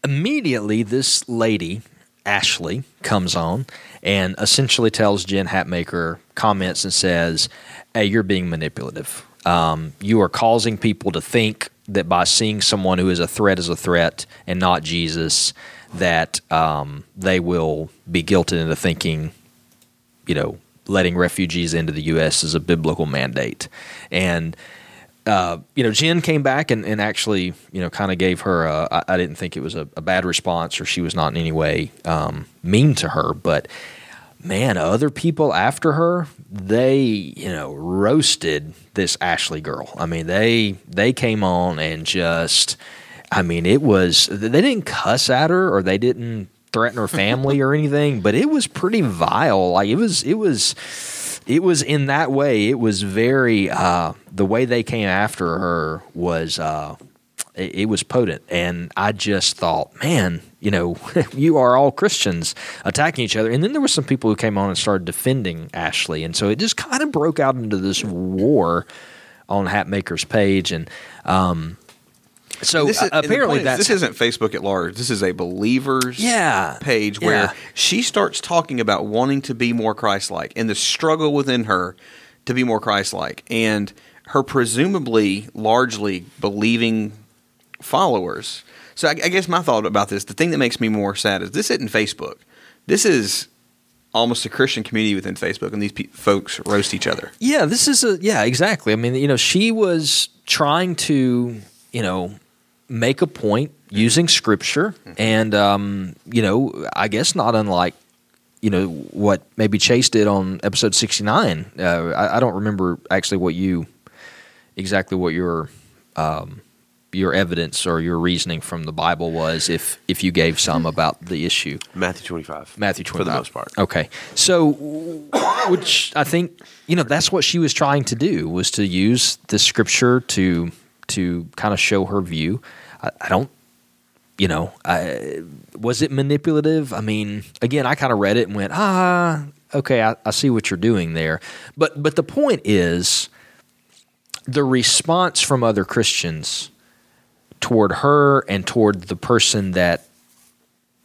immediately, this lady, Ashley, comes on and essentially tells Jen Hatmaker, comments and says, hey, you're being manipulative. Um, you are causing people to think that by seeing someone who is a threat as a threat and not Jesus, that um, they will be guilted into thinking, you know, letting refugees into the U.S. is a biblical mandate. And uh, you know, Jen came back and, and actually, you know, kind of gave her. A, I, I didn't think it was a, a, bad response, or she was not in any way um, mean to her. But man, other people after her, they, you know, roasted this Ashley girl. I mean, they they came on and just I mean, it was they didn't cuss at her or they didn't threaten her family or anything, but it was pretty vile. Like it was it was it was in that way, it was very uh the way they came after her was uh it, it was potent and I just thought, man, you know, you are all Christians attacking each other. And then there were some people who came on and started defending Ashley. And so it just kind of broke out into this war on Hatmaker's page. And um, So is- uh, apparently that's this isn't Facebook at large. This is a believers Yeah. page where Yeah. she starts talking about wanting to be more Christ-like and the struggle within her to be more Christ-like, and her presumably largely believing followers. So I, I guess my thought about this, the thing that makes me more sad is this isn't Facebook. This is almost a Christian community within Facebook, and these pe- folks roast each other. Yeah, this is a yeah, exactly. I mean, you know, she was trying to, you know, make a point using scripture and um, you know, I guess not unlike you know what maybe Chase did on episode 69. Uh, I, I don't remember actually what you exactly what your um, your evidence or your reasoning from the Bible was if if you gave some about the issue. Matthew 25. Matthew 25. For the most part. Okay. So, which I think, you know, that's what she was trying to do was to use the scripture to to kind of show her view. I, I don't, you know, I, was it manipulative? I mean, again, I kind of read it and went, ah, okay, I, I see what you're doing there. But but the point is, the response from other Christians toward her and toward the person that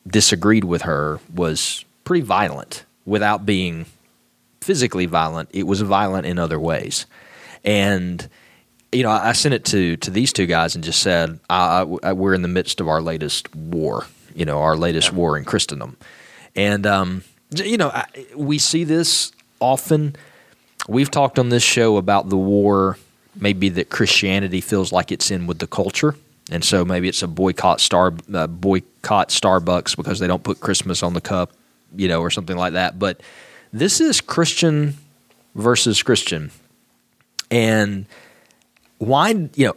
disagreed with her was pretty violent without being physically violent. It was violent in other ways. And, you know, I sent it to, to these two guys and just said, I, I, we're in the midst of our latest war, you know, our latest war in Christendom. And, um, you know, I, we see this often. We've talked on this show about the war, maybe that Christianity feels like it's in with the culture and so maybe it's a boycott star uh, boycott Starbucks because they don't put Christmas on the cup, you know, or something like that. But this is Christian versus Christian, and why you know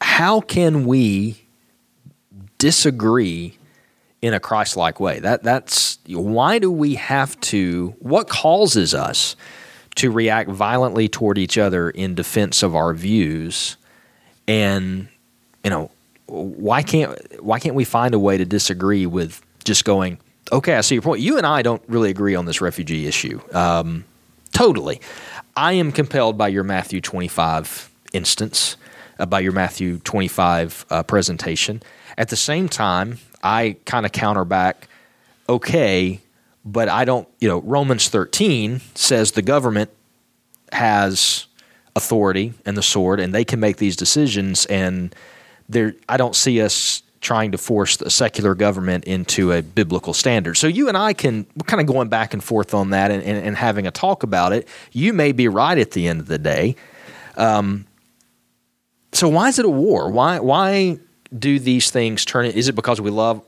how can we disagree in a Christ-like way? That that's why do we have to? What causes us to react violently toward each other in defense of our views? And you know, why can't why can't we find a way to disagree with just going, okay, I see your point. You and I don't really agree on this refugee issue. Um, totally. I am compelled by your Matthew 25 instance, uh, by your Matthew 25 uh, presentation. At the same time, I kind of counter back, okay, but I don't, you know, Romans 13 says the government has authority and the sword and they can make these decisions and there I don't see us trying to force a secular government into a biblical standard. So you and I can we're kind of going back and forth on that and, and, and having a talk about it. You may be right at the end of the day. Um, so why is it a war? Why why do these things turn it? Is it because we love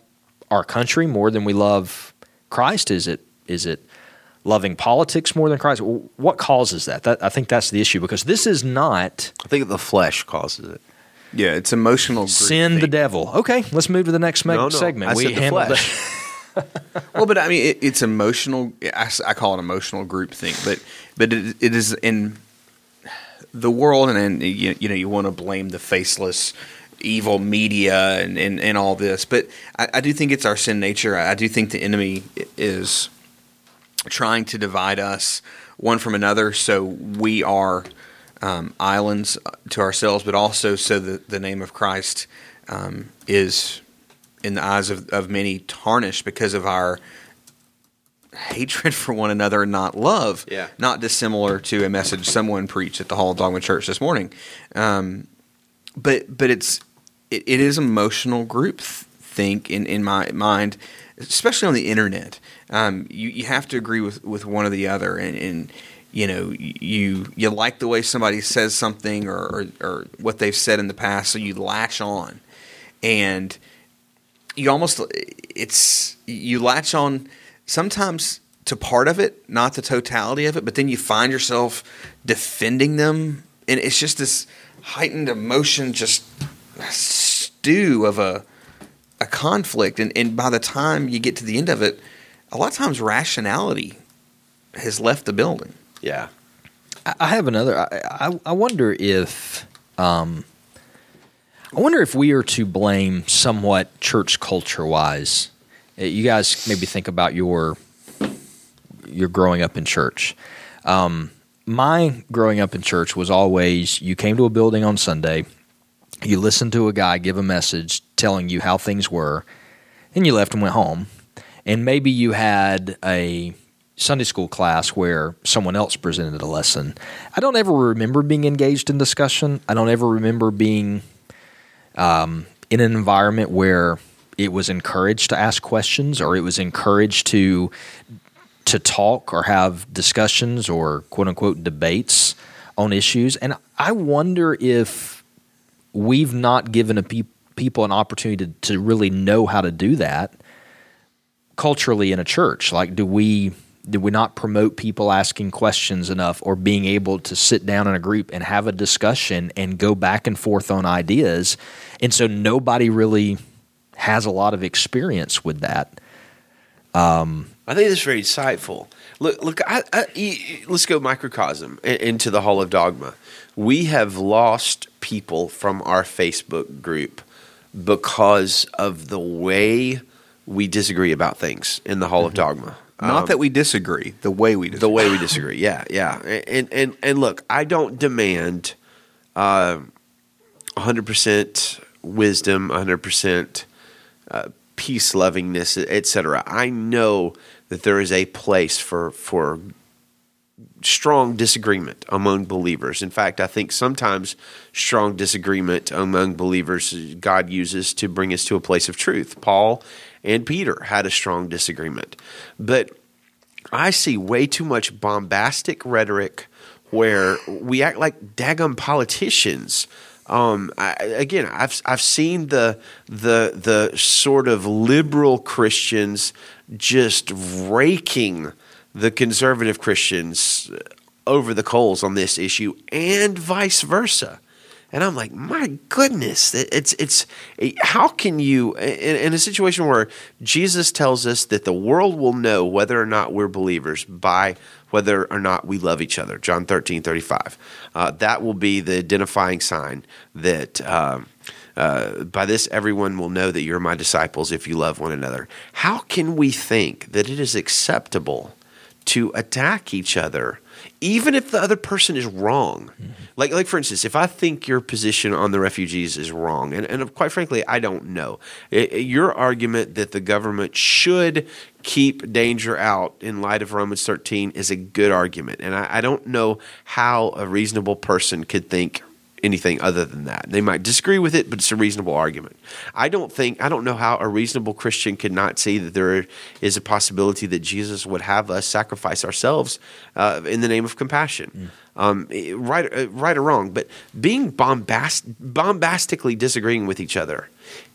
our country more than we love Christ? Is it is it loving politics more than Christ? What causes that? that I think that's the issue because this is not I think the flesh causes it. Yeah, it's emotional. sin the devil. Okay, let's move to the next me- No, no, segment. I we said the handled flesh. well, but I mean, it, it's emotional. I call it emotional groupthink, but but it, it is in the world, and, and you, you know, you want to blame the faceless, evil media and, and, and all this, but I, I do think it's our sin nature. I do think the enemy is trying to divide us one from another, so we are um, islands to ourselves, but also so that the name of Christ um, is in the eyes of, of many tarnished because of our hatred for one another and not love. Yeah. Not dissimilar to a message someone preached at the Hall of Dogma Church this morning. Um, but but it's it, it is emotional group think in, in my mind, especially on the internet. Um, you, you have to agree with, with one or the other and, and you know you you like the way somebody says something or, or, or what they've said in the past, so you latch on. And you almost it's you latch on sometimes to part of it, not the totality of it, but then you find yourself defending them, and it's just this heightened emotion, just stew of a a conflict, and and by the time you get to the end of it, a lot of times rationality has left the building. Yeah. I I have another. I, I, I wonder if, um, I wonder if we are to blame somewhat church culture wise. Uh, You guys maybe think about your your growing up in church. Um, my growing up in church was always you came to a building on Sunday, you listened to a guy give a message telling you how things were, and you left and went home. And maybe you had a Sunday school class where someone else presented a lesson. I don't ever remember being engaged in discussion. I don't ever remember being um, in an environment where it was encouraged to ask questions or it was encouraged to to talk or have discussions or quote unquote debates on issues. And I wonder if we've not given a pe- people an opportunity to, to really know how to do that culturally in a church. Like, do we did we not promote people asking questions enough or being able to sit down in a group and have a discussion and go back and forth on ideas and so nobody really has a lot of experience with that um, I think that's very insightful. Look, look. I, I, e- let's go microcosm into the Hall of Dogma. We have lost people from our Facebook group because of the way we disagree about things in the Hall of mm-hmm. Dogma. Not um, that we disagree, the way we disagree. the way we disagree. Yeah, yeah. And and and look, I don't demand uh, 100% wisdom, 100% uh, peace lovingness, etc. I know that there is a place for for strong disagreement among believers. In fact, I think sometimes strong disagreement among believers God uses to bring us to a place of truth. Paul and Peter had a strong disagreement. But I see way too much bombastic rhetoric where we act like daggum politicians. Um, I, again, I've I've seen the the the sort of liberal Christians just raking the conservative Christians over the coals on this issue, and vice versa. And I'm like, my goodness, it's it's how can you in, in a situation where Jesus tells us that the world will know whether or not we're believers by whether or not we love each other. John 13, 35. Uh, that will be the identifying sign that um, uh, by this everyone will know that you're my disciples if you love one another. How can we think that it is acceptable to attack each other? Even if the other person is wrong, like like for instance, if I think your position on the refugees is wrong, and, and quite frankly, I don't know, I- I- your argument that the government should keep danger out in light of Romans 13 is a good argument. And I, I don't know how a reasonable person could think anything other than that. They might disagree with it, but it's a reasonable argument. I don't think, I don't know how a reasonable Christian could not see that there is a possibility that Jesus would have us sacrifice ourselves uh, in the name of compassion. Um, eh, right, uh, right or wrong, but being bombast, bombastically disagreeing with each other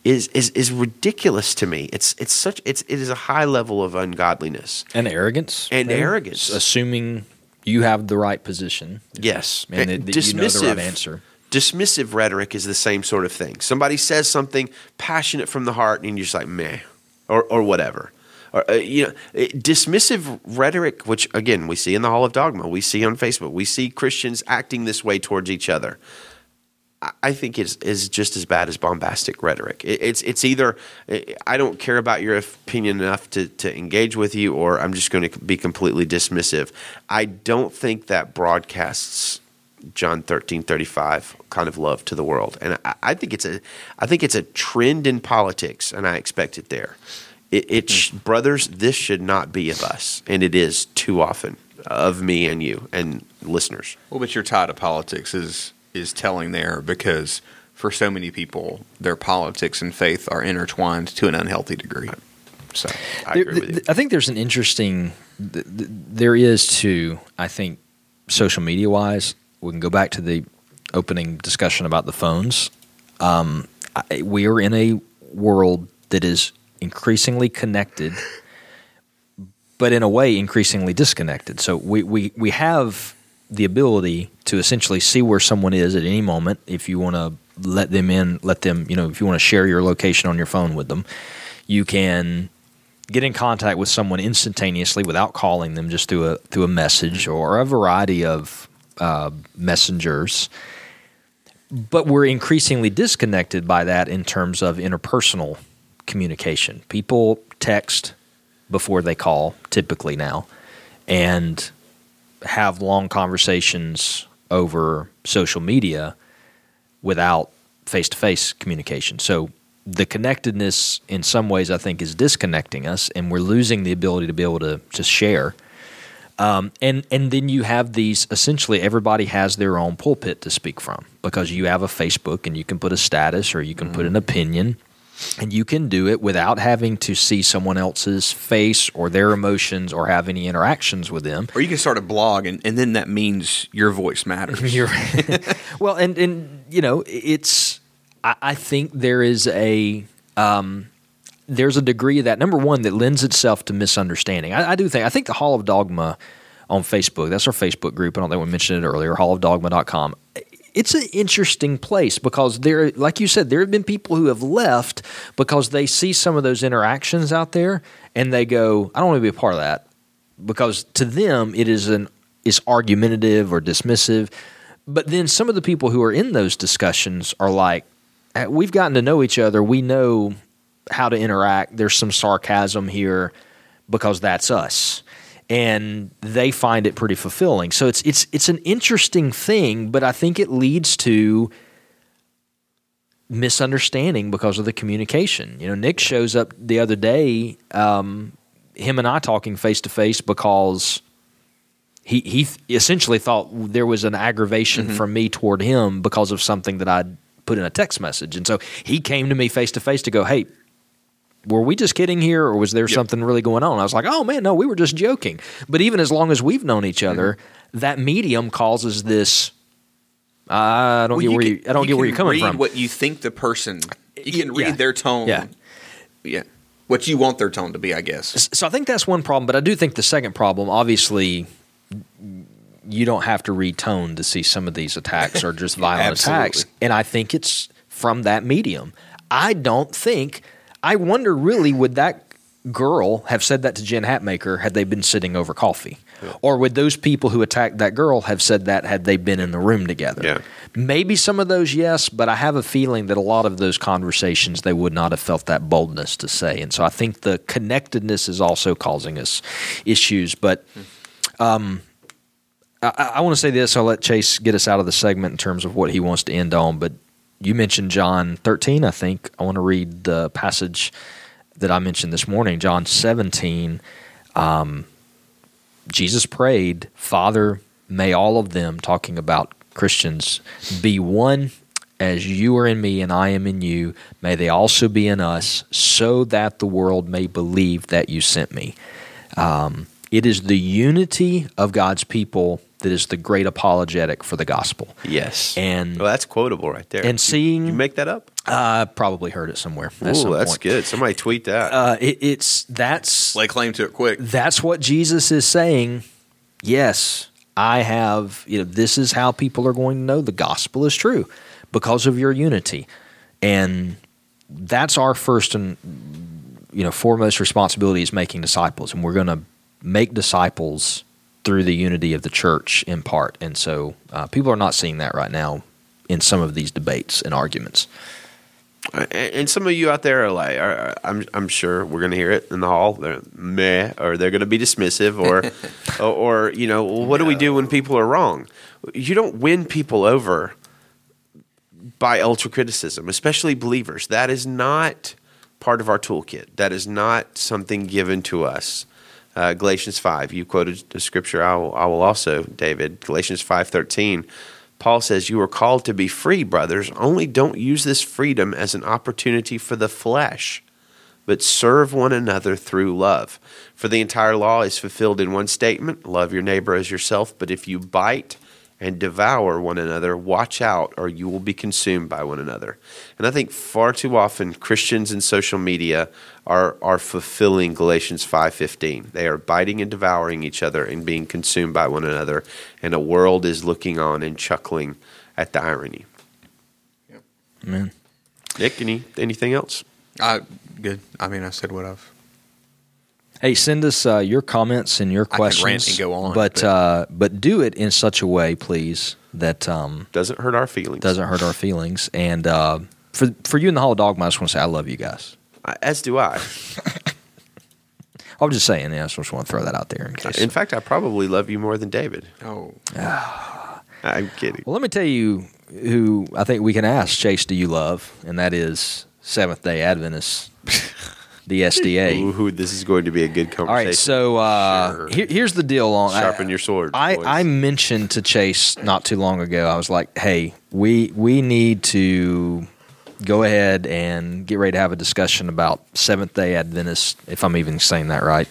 is, is is ridiculous to me. It's it's such it's it is a high level of ungodliness. and arrogance And there. arrogance. assuming you have the right position Yes, and that, that you know the right answer Dismissive rhetoric is the same sort of thing. Somebody says something passionate from the heart, and you're just like meh, or or whatever. Or, uh, you know, it- dismissive rhetoric, which again we see in the Hall of Dogma, we see on Facebook, we see Christians acting this way towards each other. I- think is is just as bad as bombastic rhetoric. It, it's it's either I don't care about your opinion enough to to engage with you, or I'm just going to be completely dismissive. I don't think that broadcasts John thirteen thirty five kind of love to the world, and I, I think it's a I think it's a trend in politics, and I expect it there. It, it sh- hmm. brothers, this should not be of us, and it is too often of me and you and listeners. Well, but your tie to politics is is telling there because for so many people, their politics and faith are intertwined to an unhealthy degree. So I There- agree with you. th- I think there's an interesting. th- th- There is too. I think social media wise, we can go back to the opening discussion about the phones. Um, I, we are in a world that is increasingly connected, but in a way increasingly disconnected. So we, we, we have the ability to essentially see where someone is at any moment. If you want to let them in, let them, you know, if you want to share your location on your phone with them, you can get in contact with someone instantaneously without calling them, just through a through a message or a variety of uh, messengers. But we're increasingly disconnected by that in terms of interpersonal communication. People text before they call, typically now, and have long conversations over social media without face to face communication. So the connectedness in some ways I think is disconnecting us and we're losing the ability to be able to just share. Um, and and then you have these essentially everybody has their own pulpit to speak from because you have a Facebook and you can put a status or you can put an opinion and you can do it without having to see someone else's face or their emotions or have any interactions with them. Or you can start a blog, and, and then that means your voice matters. Well, and and you know, it's. I, I think there is a um, there's a degree of that. Number one, that lends itself to misunderstanding. I, I do think. I think the Hall of Dogma on Facebook. That's our Facebook group. I don't think we mentioned it earlier. HallofDogma.com. It's an interesting place because there, like you said, there have been people who have left because they see some of those interactions out there and they go, "I don't want to be a part of that." because to them it is an is argumentative or dismissive. But then some of the people who are in those discussions are like, "Eh, we've gotten to know each other. We know how to interact. There's some sarcasm here because that's us. And they find it pretty fulfilling. So it's it's it's an interesting thing, but I think it leads to misunderstanding because of the communication. You know, Nick shows up the other day, um, him and I talking face to face because he he essentially thought there was an aggravation from me toward him because of something that I'd put in a text message, and so he came to me face to face to go, "Hey." Were we just kidding here, or was there something really going on? I was like, "Oh man, no, we were just joking." But even as long as we've known each other, that medium causes this. I don't Well, get where can- you, I don't get where you're coming read from. What you think the person, you can Yeah. read their tone. Yeah. yeah. What you want their tone to be, I guess. So I think that's one problem, but I do think the second problem, obviously, you don't have to read tone to see some of these attacks or just violent attacks, and I think it's from that medium. I don't think. I wonder, really, would that girl have said that to Jen Hatmaker had they been sitting over coffee, or would those people who attacked that girl have said that had they been in the room together? Yeah. Maybe some of those, yes, but I have a feeling that a lot of those conversations they would not have felt that boldness to say, and so I think the connectedness is also causing us issues. But um, I, I want to say this. I'll let Chase get us out of the segment in terms of what he wants to end on. But you mentioned John 13. I think I want to read the passage that I mentioned this morning, John 17. Um, Jesus prayed, Father, may all of them, talking about Christians, be one as you are in me and I am in you. May they also be in us, so that the world may believe that you sent me. Um, it is the unity of God's people that is the great apologetic for the gospel. Yes. And- well, that's quotable right there. and seeing- you make that up. I probably heard it somewhere. at some that's point. good. Somebody tweet that. Uh, it, it's that's Lay claim to it quick. that's what Jesus is saying. Yes, I have, you know, this is how people are going to know the gospel is true because of your unity. And that's our first and, you know, foremost responsibility is making disciples. And we're going to make disciples through the unity of the church in part. And so uh, people are not seeing that right now in some of these debates and arguments. And- and some of you out there are like, are, I'm, I'm sure we're going to hear it in the hall. They're meh, or they're going to be dismissive, or, or, or, you know, what do we do when people are wrong? You don't win people over by ultra criticism, especially believers. That is not part of our toolkit. That is not something given to us. Uh, Galatians five. You quoted the scripture. I will, I will also, David. Galatians five thirteen. Paul says, "You are called to be free, brothers. Only don't use this freedom as an opportunity for the flesh." but serve one another through love. For the entire law is fulfilled in one statement love your neighbor as yourself. But if you bite and devour one another, watch out, or you will be consumed by one another. And I think far too often Christians in social media are, are fulfilling Galatians 5.15. They are biting and devouring each other and being consumed by one another, and a world is looking on and chuckling at the irony. Amen. Nick, any, anything else? I good. I mean, I said what I've. Hey, send us uh, your comments and your I could questions. rant and go on, but but- uh, but do it in such a way, please, that um, Doesn't hurt our feelings. doesn't hurt our feelings. And uh, for for you and the Hall of Dogma, I just want to say I love you guys. As do I. I'm just saying, yeah, I just want to throw that out there in case. In fact, I probably love you more than David. Oh, I'm kidding. well, let me tell you, who I think we can ask, Chase, do you love? And that is Seventh Day Adventists, the SDA. Ooh, this is going to be a good conversation. All right, so uh, Sure. here, here's the deal on Sharpen I- your sword, I. I mentioned to Chase not too long ago. I was like, "Hey, we we need to go ahead and get ready to have a discussion about Seventh Day Adventists, if I'm even saying that right,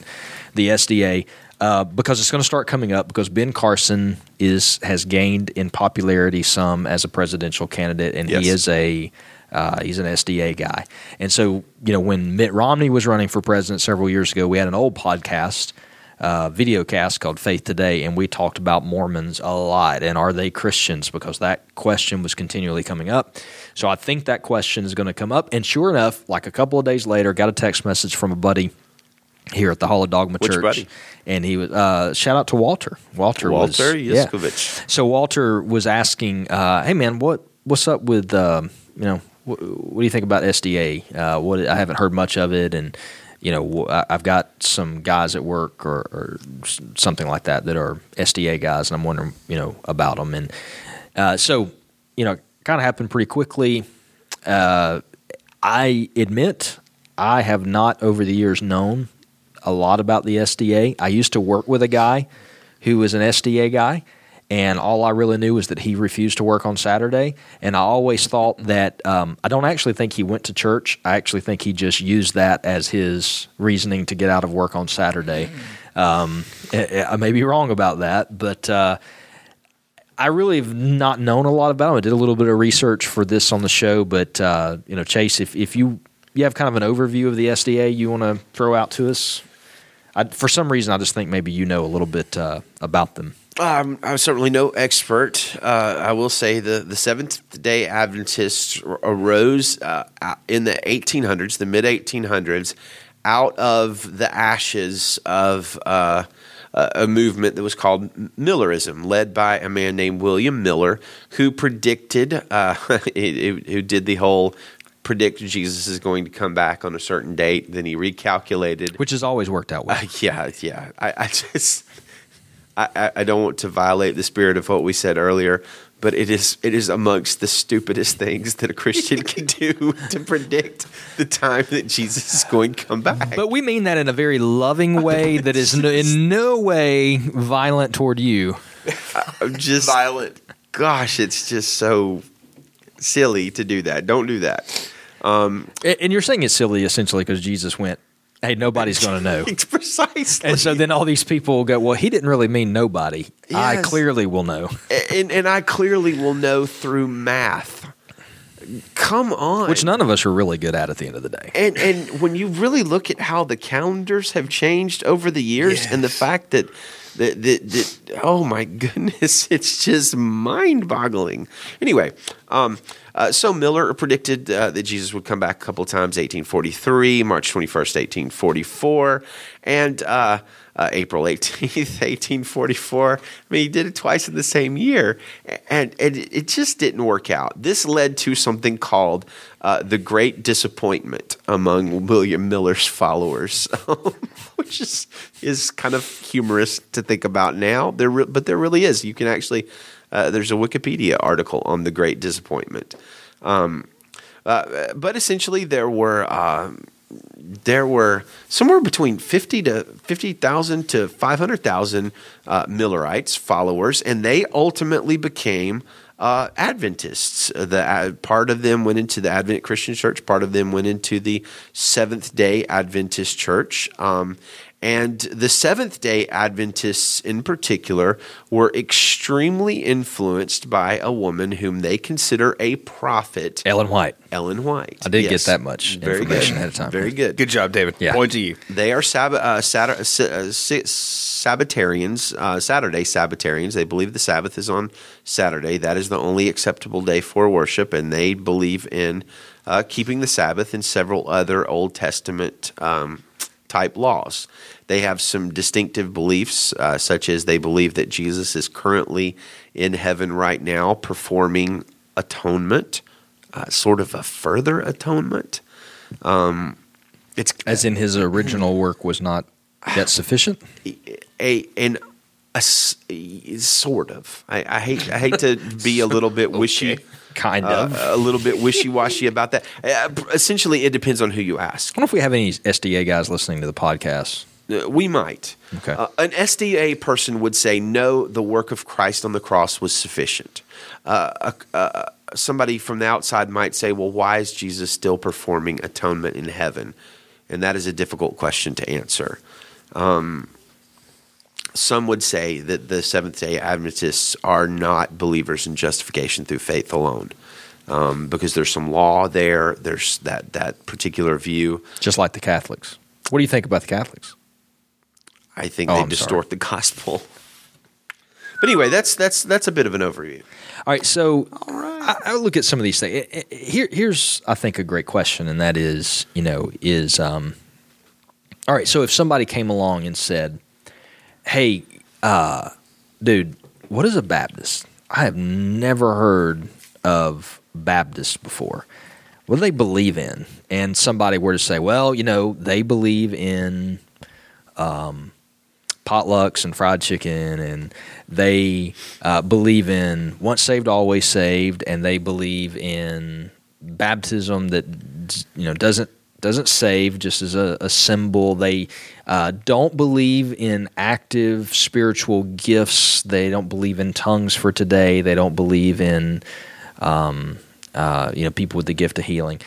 the SDA." Uh, because it's going to start coming up because Ben Carson is has gained in popularity some as a presidential candidate, and he is a uh, he's an SDA guy. And so, you know, when Mitt Romney was running for president several years ago, we had an old podcast, uh, video cast called Faith Today, and we talked about Mormons a lot. And are they Christians? Because that question was continually coming up. So I think that question is going to come up. And sure enough, like a couple of days later, got a text message from a buddy here at the Hall of Dogma Which Church. buddy? And he was, uh, shout out to Walter. Walter, was, Walter yeah. Yuskovich. So Walter was asking, uh, "Hey man, what what's up with um, you know what, what do you think about SDA? Uh, what I haven't heard much of it, and you know I've got some guys at work or, or something like that that are SDA guys, and I'm wondering you know about them. And uh, so you know, kind of happened pretty quickly. Uh, I admit I have not over the years known a lot about the SDA. I used to work with a guy who was an SDA guy, and all I really knew was that he refused to work on Saturday. And I always thought that um, I don't actually think he went to church. I actually think he just used that as his reasoning to get out of work on Saturday. Um, I, I may be wrong about that, but. Uh, I really have not known a lot about him. I did a little bit of research for this on the show, but uh, you know, Chase, if, if you you have kind of an overview of the SDA you want to throw out to us, I, for some reason, I just think maybe you know a little bit uh, about them. Um, I'm certainly no expert. Uh, I will say the, the Seventh Day Adventists arose uh, in the 1800s, the mid 1800s, out of the ashes of uh, a a movement that was called Millerism, led by a man named William Miller, who predicted, uh, who did the whole predict Jesus is going to come back on a certain date. Then he recalculated. which has always worked out well. Uh, yeah, yeah. I, I just, I, I- I don't want to violate the spirit of what we said earlier, but it is it is amongst the stupidest things that a Christian can do to predict the time that Jesus is going to come back. but we mean that in a very loving way that is no, in no way violent toward you. I'm just Violent. Gosh, it's just so silly to do that. Don't do that. Um, and and you're saying it's silly essentially because Jesus went, "Hey, nobody's going to know." Precisely. And so then all these people will go, "Well, he didn't really mean nobody. I clearly will know." and, and I clearly will know through math. Come on. Which none of us are really good at at the end of the day. and and when you really look at how the calendars have changed over the years and the fact that that, that, that oh my goodness it's just mind-boggling anyway um, uh, so miller predicted uh, that jesus would come back a couple times 1843 march 21st 1844 and uh, uh, April 18th, 1844. I mean, he did it twice in the same year, and, and it just didn't work out. This led to something called uh, the Great Disappointment among William Miller's followers, which is is kind of humorous to think about now. There, re- but there really is. You can actually uh, there's a Wikipedia article on the Great Disappointment. Um, uh, but essentially, there were um, there were somewhere between 50 to 50,000 to 500,000 uh, Millerites followers, and they ultimately became uh, Adventists. Uh, The uh, part of them went into the Advent Christian Church, part of them went into the Seventh Day Adventist Church. Um, and the Seventh day Adventists, in particular, were extremely influenced by a woman whom they consider a prophet, Ellen White. Ellen White. I did get that much Very information good. ahead of time. Very good. Good job, David. Yeah. Point to you. They are Sab- uh, Sat- uh, Sa- uh, Sa- Sabbatarians, uh, Saturday Sabbatarians. They believe the Sabbath is on Saturday. That is the only acceptable day for worship, and they believe in uh, keeping the Sabbath and several other Old Testament um, type laws. They have some distinctive beliefs, uh, such as they believe that Jesus is currently in heaven right now performing atonement, uh, sort of a further atonement. Um, it's As in his original work was not yet sufficient. a an A s- sort of. I, I hate I hate to be a little bit wishy, Kind uh, of. a little bit wishy washy about that. Uh, essentially, it depends on who you ask. I wonder if we have any SDA guys listening to the podcast. Uh, We might. Okay. Uh, an SDA person would say, no, the work of Christ on the cross was sufficient. Uh, uh, uh, somebody from the outside might say, well, why is Jesus still performing atonement in heaven? And that is a difficult question to answer. Um, some would say that the Seventh day Adventists are not believers in justification through faith alone. Um, because there's some law there, there's that, that particular view. Just like the Catholics. What do you think about the Catholics? I think Oh, they I'm distort the gospel. But anyway, that's that's that's a bit of an overview. All right, so I, I look at some of these things. I- I- Here, here's I think a great question, and that is, you know, is um, all right. So if somebody came along and said, "Hey, uh, dude, what is a Baptist? I have never heard of Baptists before. What do they believe in?" And somebody were to say, "Well, you know, they believe in." Potlucks and fried chicken, and they uh, believe in once saved, always saved, and they believe in baptism that you know doesn't doesn't save just as a, a symbol. They uh, don't believe in active spiritual gifts. They don't believe in tongues for today. They don't believe in um, uh, you know people with the gift of healing,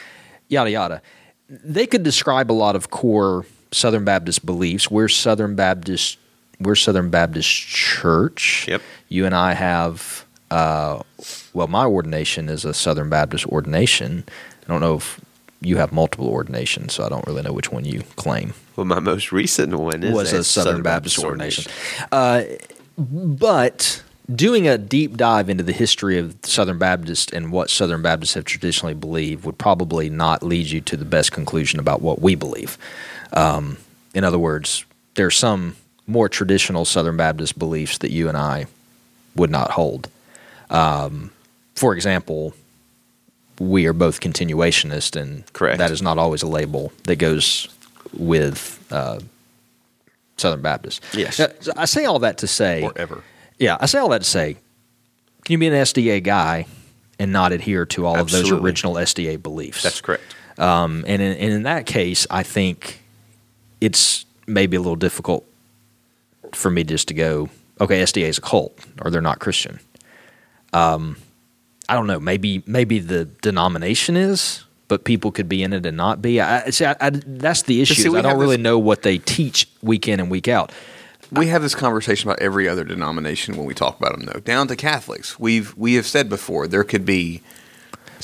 yada yada. They could describe a lot of core Southern Baptist beliefs. We're Southern Baptist. We're Southern Baptist Church. Yep. You and I have. Uh, well, my ordination is a Southern Baptist ordination. I don't know if you have multiple ordinations, so I don't really know which one you claim Well, my most recent one is was a Southern, Baptist, ordination. Uh, but doing a deep dive into the history of Southern Baptist and what Southern Baptists have traditionally believed would probably not lead you to the best conclusion about what we believe. Um, in other words, there are some more traditional Southern Baptist beliefs that you and I would not hold. Um, for example, we are both continuationist, and Correct. that is not always a label that goes with uh, Southern Baptist. Yes. Now, I say all that to say, or ever. yeah, I say all that to say, can you be an SDA guy and not adhere to all of those original SDA beliefs? That's correct. Um, and, in, and in that case, I think it's maybe a little difficult for me just to go, okay, SDA is a cult or they're not Christian. Um, I don't know. Maybe maybe the denomination is, but people could be in it and not be. I, see, I, I, that's the issue. see, I don't really this- know what they teach week in and week out. We have this conversation about every other denomination when we talk about them, though. Down to Catholics, we've we have said before there could be.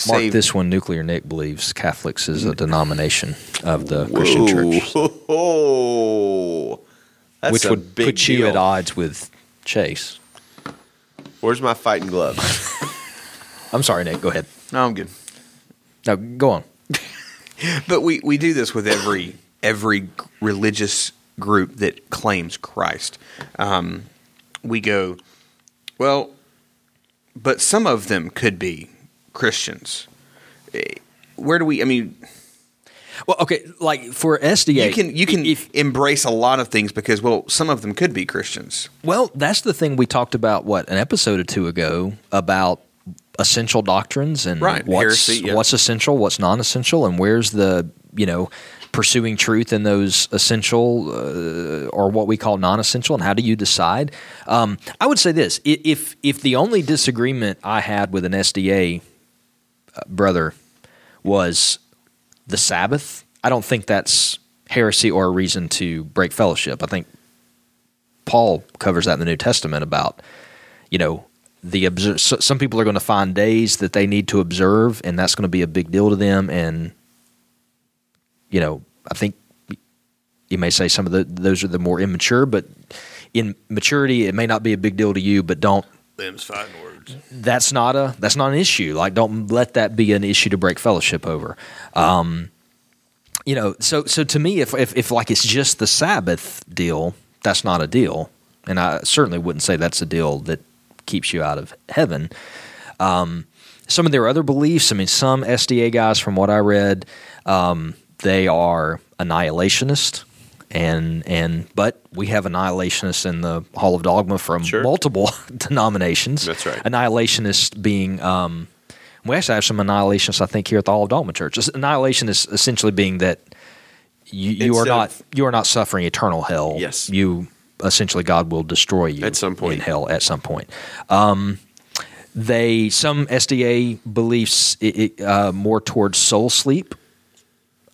Mark saved- this one. Nuclear Nick believes Catholics is a denomination of the Christian church, Oh, that's which would put you deal. at odds with Chase. Where's my fighting glove? I'm sorry, Nick. Go ahead. No, I'm good. No, go on. But we, we do this with every every religious group that claims Christ. Um, we go, well, but some of them could be Christians. Eh, Where do we? I mean, Well, okay, like for SDA, you can you can if embrace a lot of things because well, some of them could be Christians. Well, that's the thing we talked about what an episode or two ago about essential doctrines and Right, what's heresy, yeah. what's essential, what's non-essential, and where's the you know pursuing truth in those essential uh, or what we call non-essential, and how do you decide? Um, I would say this: if if the only disagreement I had with an SDA uh, brother was the Sabbath, I don't think that's heresy or a reason to break fellowship. I think Paul covers that in the New Testament about, you know, the so- some people are going to find days that they need to observe, and that's going to be a big deal to them. And you know, I think you may say some of the those are the more immature, but in maturity, it may not be a big deal to you. But don't Them's fighting words. That's not a that's not an issue. Like, don't let that be an issue to break fellowship over. Um, you know, so so to me, if, if if like it's just the Sabbath deal, that's not a deal, and I certainly wouldn't say that's a deal that keeps you out of heaven. Um, some of their other beliefs, I mean, some SDA guys, from what I read, um, they are annihilationist, and and but we have annihilationists in the Hall of Dogma from Sure. multiple denominations. That's right. Annihilationists being um, we actually have some annihilationists I think here at the Hall of Dogma Church. Annihilation is essentially being that you, you are not you are not suffering eternal hell. Yes. you essentially God will destroy you At some point. in hell at some point. Um, they some SDA beliefs it, it, uh, more towards soul sleep.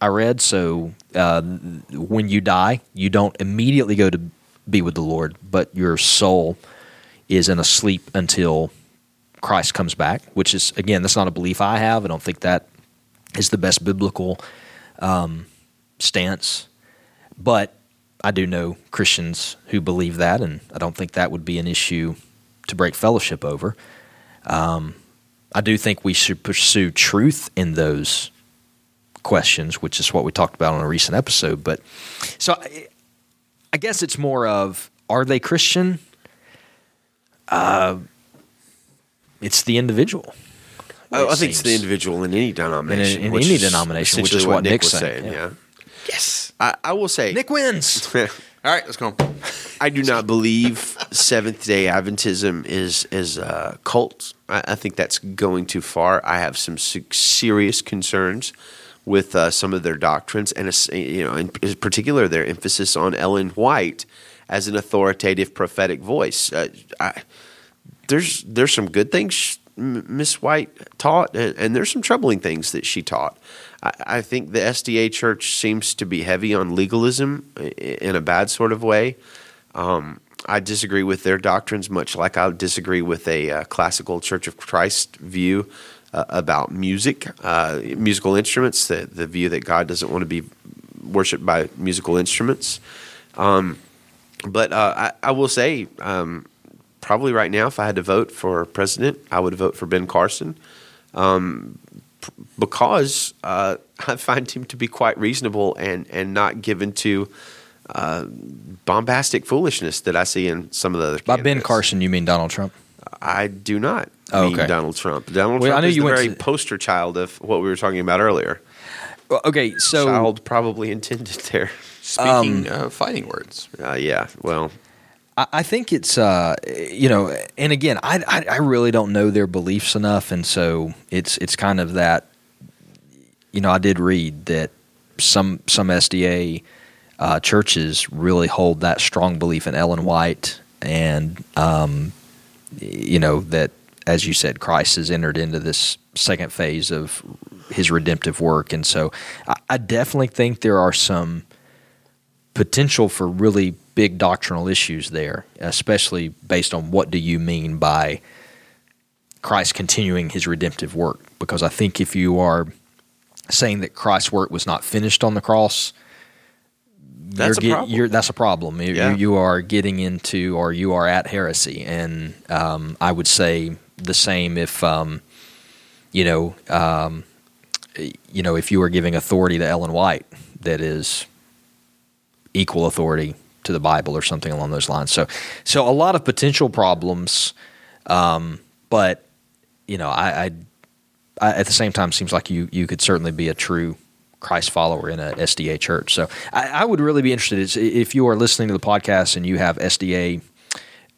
I read so uh, when you die, you don't immediately go to be with the Lord, but your soul is in a sleep until Christ comes back. Which is again, that's not a belief I have. I don't think that is the best biblical um, stance, but I do know Christians who believe that, and I don't think that would be an issue to break fellowship over. Um, I do think we should pursue truth in those questions, which is what we talked about on a recent episode. But so I, I guess it's more of are they Christian? Uh, it's the individual. Oh, it I think it's the individual in any denomination. In- in which any is denomination, which is what Nick was said, saying. yeah. Yeah. Yes, I, I will say. Nick wins. All right, let's go. I do not believe Seventh Day Adventism is is a cult. I, I think that's going too far. I have some serious concerns with uh, some of their doctrines, and you know, in particular, their emphasis on Ellen White as an authoritative prophetic voice. Uh, I, there's there's some good things Miss White taught, and, and there's some troubling things that she taught. I, I think the SDA Church seems to be heavy on legalism in a bad sort of way. Um, I disagree with their doctrines, much like I disagree with a uh, classical Church of Christ view uh, about music, uh, musical instruments. The the view that God doesn't want to be worshipped by musical instruments. Um, but uh, I, I will say, um, probably right now, if I had to vote for president, I would vote for Ben Carson, um, p- because uh, I find him to be quite reasonable and and not given to uh, bombastic foolishness that I see in some of the other. By Ben. Carson, you mean Donald Trump? I do not Oh, mean okay. Donald Trump. Donald Well, I Trump knew is you the very to- poster child of what we were talking about earlier. Well, okay, so child probably intended there. Speaking of fighting words, Uh, yeah, well, I, I think it's uh, you know, and again, I, I I really don't know their beliefs enough, and so it's it's kind of that. You know, I did read that some some SDA uh, churches really hold that strong belief in Ellen White, and um, you know that as you said, Christ has entered into this second phase of his redemptive work, and so I, I definitely think there are some potential for really big doctrinal issues there, especially based on what do you mean by Christ continuing his redemptive work? Because I think if you are saying that Christ's work was not finished on the cross, That's a you're, problem. You're, that's a problem. You- Yeah. You, you are getting into, or you are at heresy, and um, I would say the same if, um, you know, um, you know, if you were giving authority to Ellen White, that is equal authority to the Bible or something along those lines. So, so a lot of potential problems, um, but you know, I, I, I at the same time seems like you you could certainly be a true Christ follower in a SDA church. So, I, I would really be interested if you are listening to the podcast and you have SDA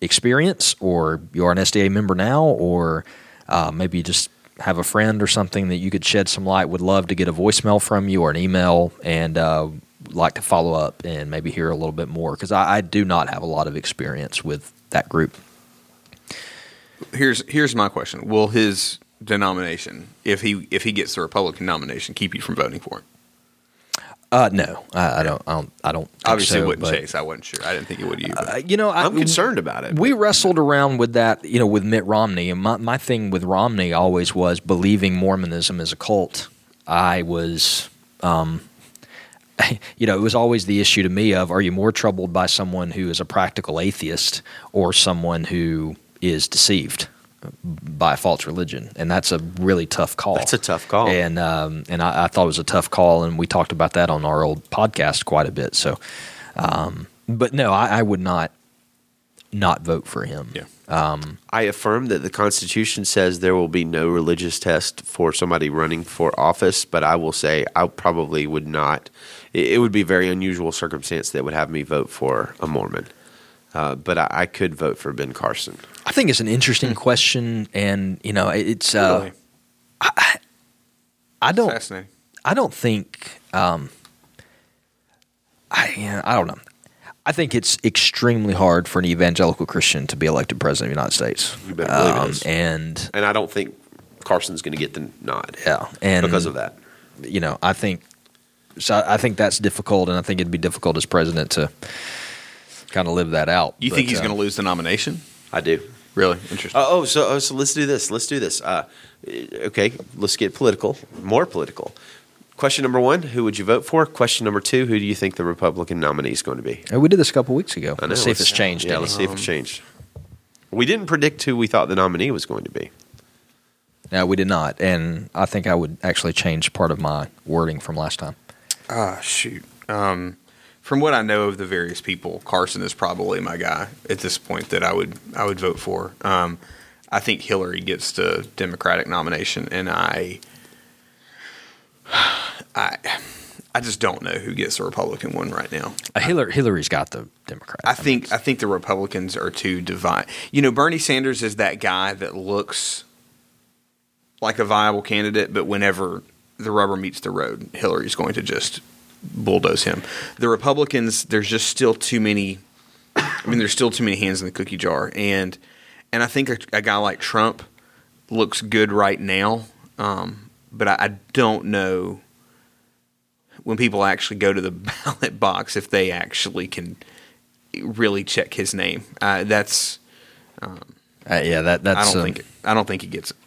experience, or you are an SDA member now, or uh, maybe just have a friend or something that you could shed some light. Would love to get a voicemail from you or an email, and uh, like to follow up and maybe hear a little bit more because I, I do not have a lot of experience with that group. here's here's my question: Will his denomination, if he if he gets the Republican nomination, keep you from voting for him? Uh, no, I, I don't. I don't. I don't. Obviously, so, it wouldn't but- Chase. I wasn't sure. I didn't think it would you. Uh, you know, I, I'm concerned about it. We wrestled around with that, you know, with Mitt Romney. And my, my thing with Romney always was believing Mormonism is a cult. I was, um, you know, it was always the issue to me of are you more troubled by someone who is a practical atheist or someone who is deceived by a false religion? And that's a really tough call. That's a tough call. And um, and I, I thought it was a tough call, and we talked about that on our old podcast quite a bit. So, um, but no, I, I would not not vote for him. Yeah. I affirm that the Constitution says there will be no religious test for somebody running for office, but I will say I probably would not. It, it would be a very unusual circumstance that would have me vote for a Mormon. Uh, but I, I could vote for Ben Carson. I think it's an interesting question, and you know, it's uh, Really? I don't Fascinating. I don't think um, I yeah, I don't know. I think it's extremely hard for an evangelical Christian to be elected president of the United States. You better believe it is. And And I don't think Carson's going to get the nod yeah, and because of that. you know, I think so. I think that's difficult, and I think it'd be difficult as president to kind of live that out. You But, think he's uh, going to lose the nomination? I do. Really interesting. Uh, oh, so oh, so let's do this. Let's do this. Uh, okay, let's get political, more political. Question number one: Who would you vote for? Question number two: Who do you think the Republican nominee is going to be? uh, We did this a couple weeks ago. I know, Let's see if it's changed. Yeah, any. let's see if it's changed. We didn't predict who we thought the nominee was going to be. No, we did not, and I think I would actually change part of my wording from last time. Ah, shoot. Um, from what I know of the various people, Carson is probably my guy at this point that I would I would vote for. Um, I think Hillary gets the Democratic nomination, and I, I, I just don't know who gets the Republican one right now. Uh, Hillary, Hillary's got the Democrat. I think I think the Republicans are too divide. You know, Bernie Sanders is that guy that looks like a viable candidate, but whenever the rubber meets the road, Hillary's going to just bulldoze him. The Republicans, there's just still too many. I mean, there's still too many hands in the cookie jar, and and I think a, a guy like Trump looks good right now, um, but I, I don't know when people actually go to the ballot box if they actually can really check his name. Uh, that's Uh, yeah, that that's. I don't um, think I don't think he gets it.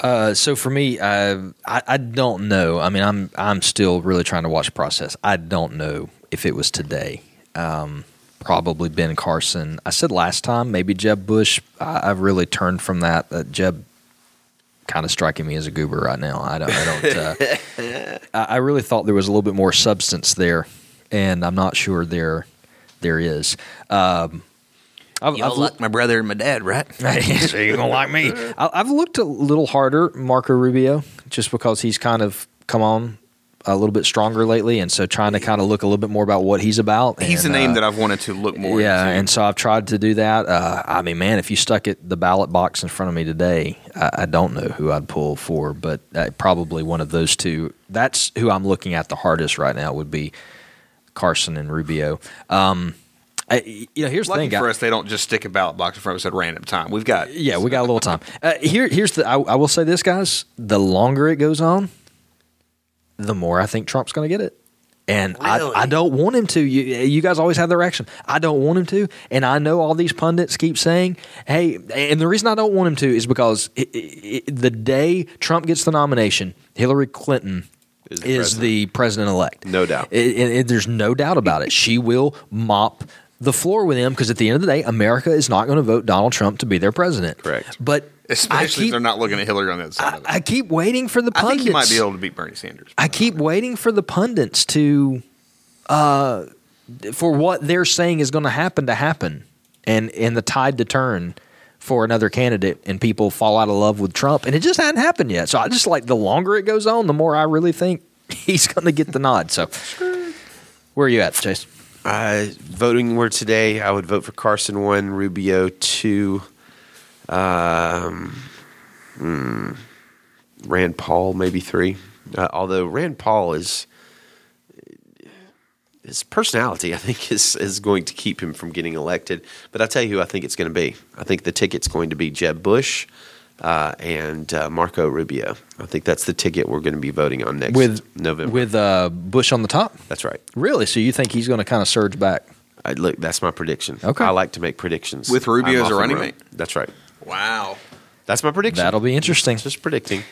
Uh, so for me, uh, I I don't know. I mean, I'm I'm still really trying to watch the process. I don't know if it was today. Um, probably Ben Carson. I said last time maybe Jeb Bush. I, I've really turned from that. Uh, Jeb kind of striking me as a goober right now. I don't. I don't. Uh, I, I really thought there was a little bit more substance there, and I'm not sure there there is. Um, I've, I've loo- my brother and my dad, right? so you're gonna like me. I, I've looked a little harder, Marco Rubio, just because he's kind of come on a little bit stronger lately, and so trying to kind of look a little bit more about what he's about. He's a name uh, that I've wanted to look more. yeah, into. and so I've tried to do that. Uh, I mean, man, if you stuck it the ballot box in front of me today, I, I don't know who I'd pull for, but uh, probably one of those two. That's who I'm looking at the hardest right now. Would be Carson and Rubio. Um, I, you know, here's the thing, guy- for us, they don't just stick a ballot box in front of us at random time. We've got yeah, we got a little time. Uh, here, here's the. I, I will say this, guys. The longer it goes on, the more I think Trump's going to get it. And I, I don't want him to. You, you guys always have the reaction. I don't want him to. And I know all these pundits keep saying, hey, and the reason I don't want him to is because i i i the day Trump gets the nomination, Hillary Clinton Is is the the, president elect. No doubt. It- it- it- there's no doubt about it. She will mop the floor with him because at the end of the day, America is not going to vote Donald Trump to be their president. Correct. But especially I if they're not looking at Hillary on the other side I, of it. I keep waiting for the Pundits. I pundits. think he might be able to beat Bernie Sanders. I keep waiting for the pundits to, uh, for what they're saying is going to happen to happen, and and the tide to turn for another candidate, and people fall out of love with Trump, and it just hadn't happened yet. So I just like the longer it goes on, the more I really think he's going to get the nod. So where are you at, Chase? Uh, voting were today, I would vote for Carson one, Rubio two, um, hmm, Rand Paul maybe three. Uh, although Rand Paul is his personality, I think, is is going to keep him from getting elected. But I'll tell you who I think it's going to be. I think the ticket's going to be Jeb Bush uh, and uh, Marco Rubio. I think that's the ticket we're going to be voting on next With November. with uh, Bush on the top. that's right. Really? So you think he's going to kind of surge back? I, look, that's my prediction. Okay. I like to make predictions With Rubio I'm as a running mate? That's right. Wow. That's my prediction. That'll be interesting. Just predicting.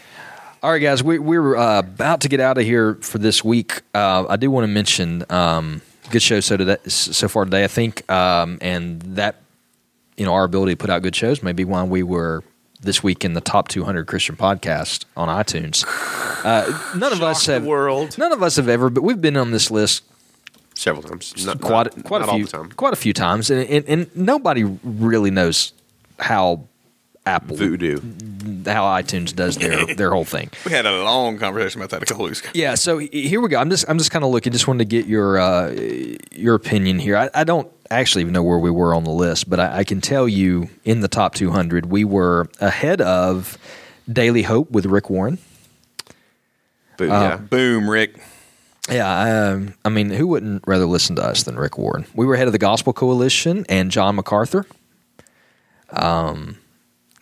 All right, guys, we, we're uh, about to get out of here for this week. Uh, I do want to mention um, good show so today, so far today, I think, um, and that you know our ability to put out good shows may be why we were this week in the top 200 Christian podcast on iTunes. Uh, none of us have world. None of us have ever, but we've been on this list Several times. Not, quite not- quite not a few the time. quite a few times, and, and, and nobody really knows how Apple, Voodoo. how iTunes does their their whole thing. We had a long conversation about that a couple weeks ago. Yeah, so here we go. I'm just I'm just kind of looking. Just wanted to get your uh, your opinion here. I, I don't actually even know where we were on the list, but I, I can tell you in the top 200 we were ahead of Daily Hope with Rick Warren. But Uh, yeah. Boom, Rick. Yeah, um, I mean, who wouldn't rather listen to us than Rick Warren? We were ahead of the Gospel Coalition and John MacArthur. Um,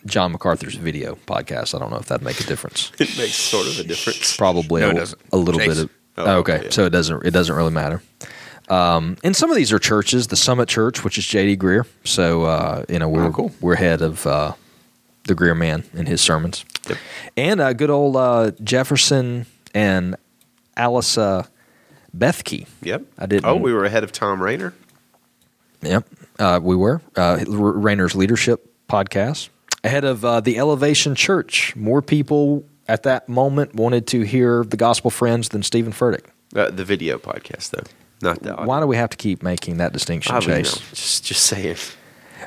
John MacArthur's video podcast. I don't know if that'd make a difference. It makes sort of a difference. Probably No, a, a little Chase. bit of. Oh, okay, yeah. so it doesn't it doesn't really matter. Um, and some of these are churches. The Summit Church, which is J.D. Greear. So uh, you know we're Oh, cool. we're ahead of uh, the Greear man in his sermons. Yep. And uh, good old uh, Jefferson and Alice uh, Bethke. Yep. I didn't- Oh, we were ahead of Thom Rainer. Yep, uh, we were uh, Rainer's leadership podcast ahead of uh, the Elevation Church. More people at that moment wanted to hear the Gospel Friends than Steven Furtick. Uh, the video podcast, though, not the audio. Why do we have to keep making that distinction, I Chase? no, just just saying.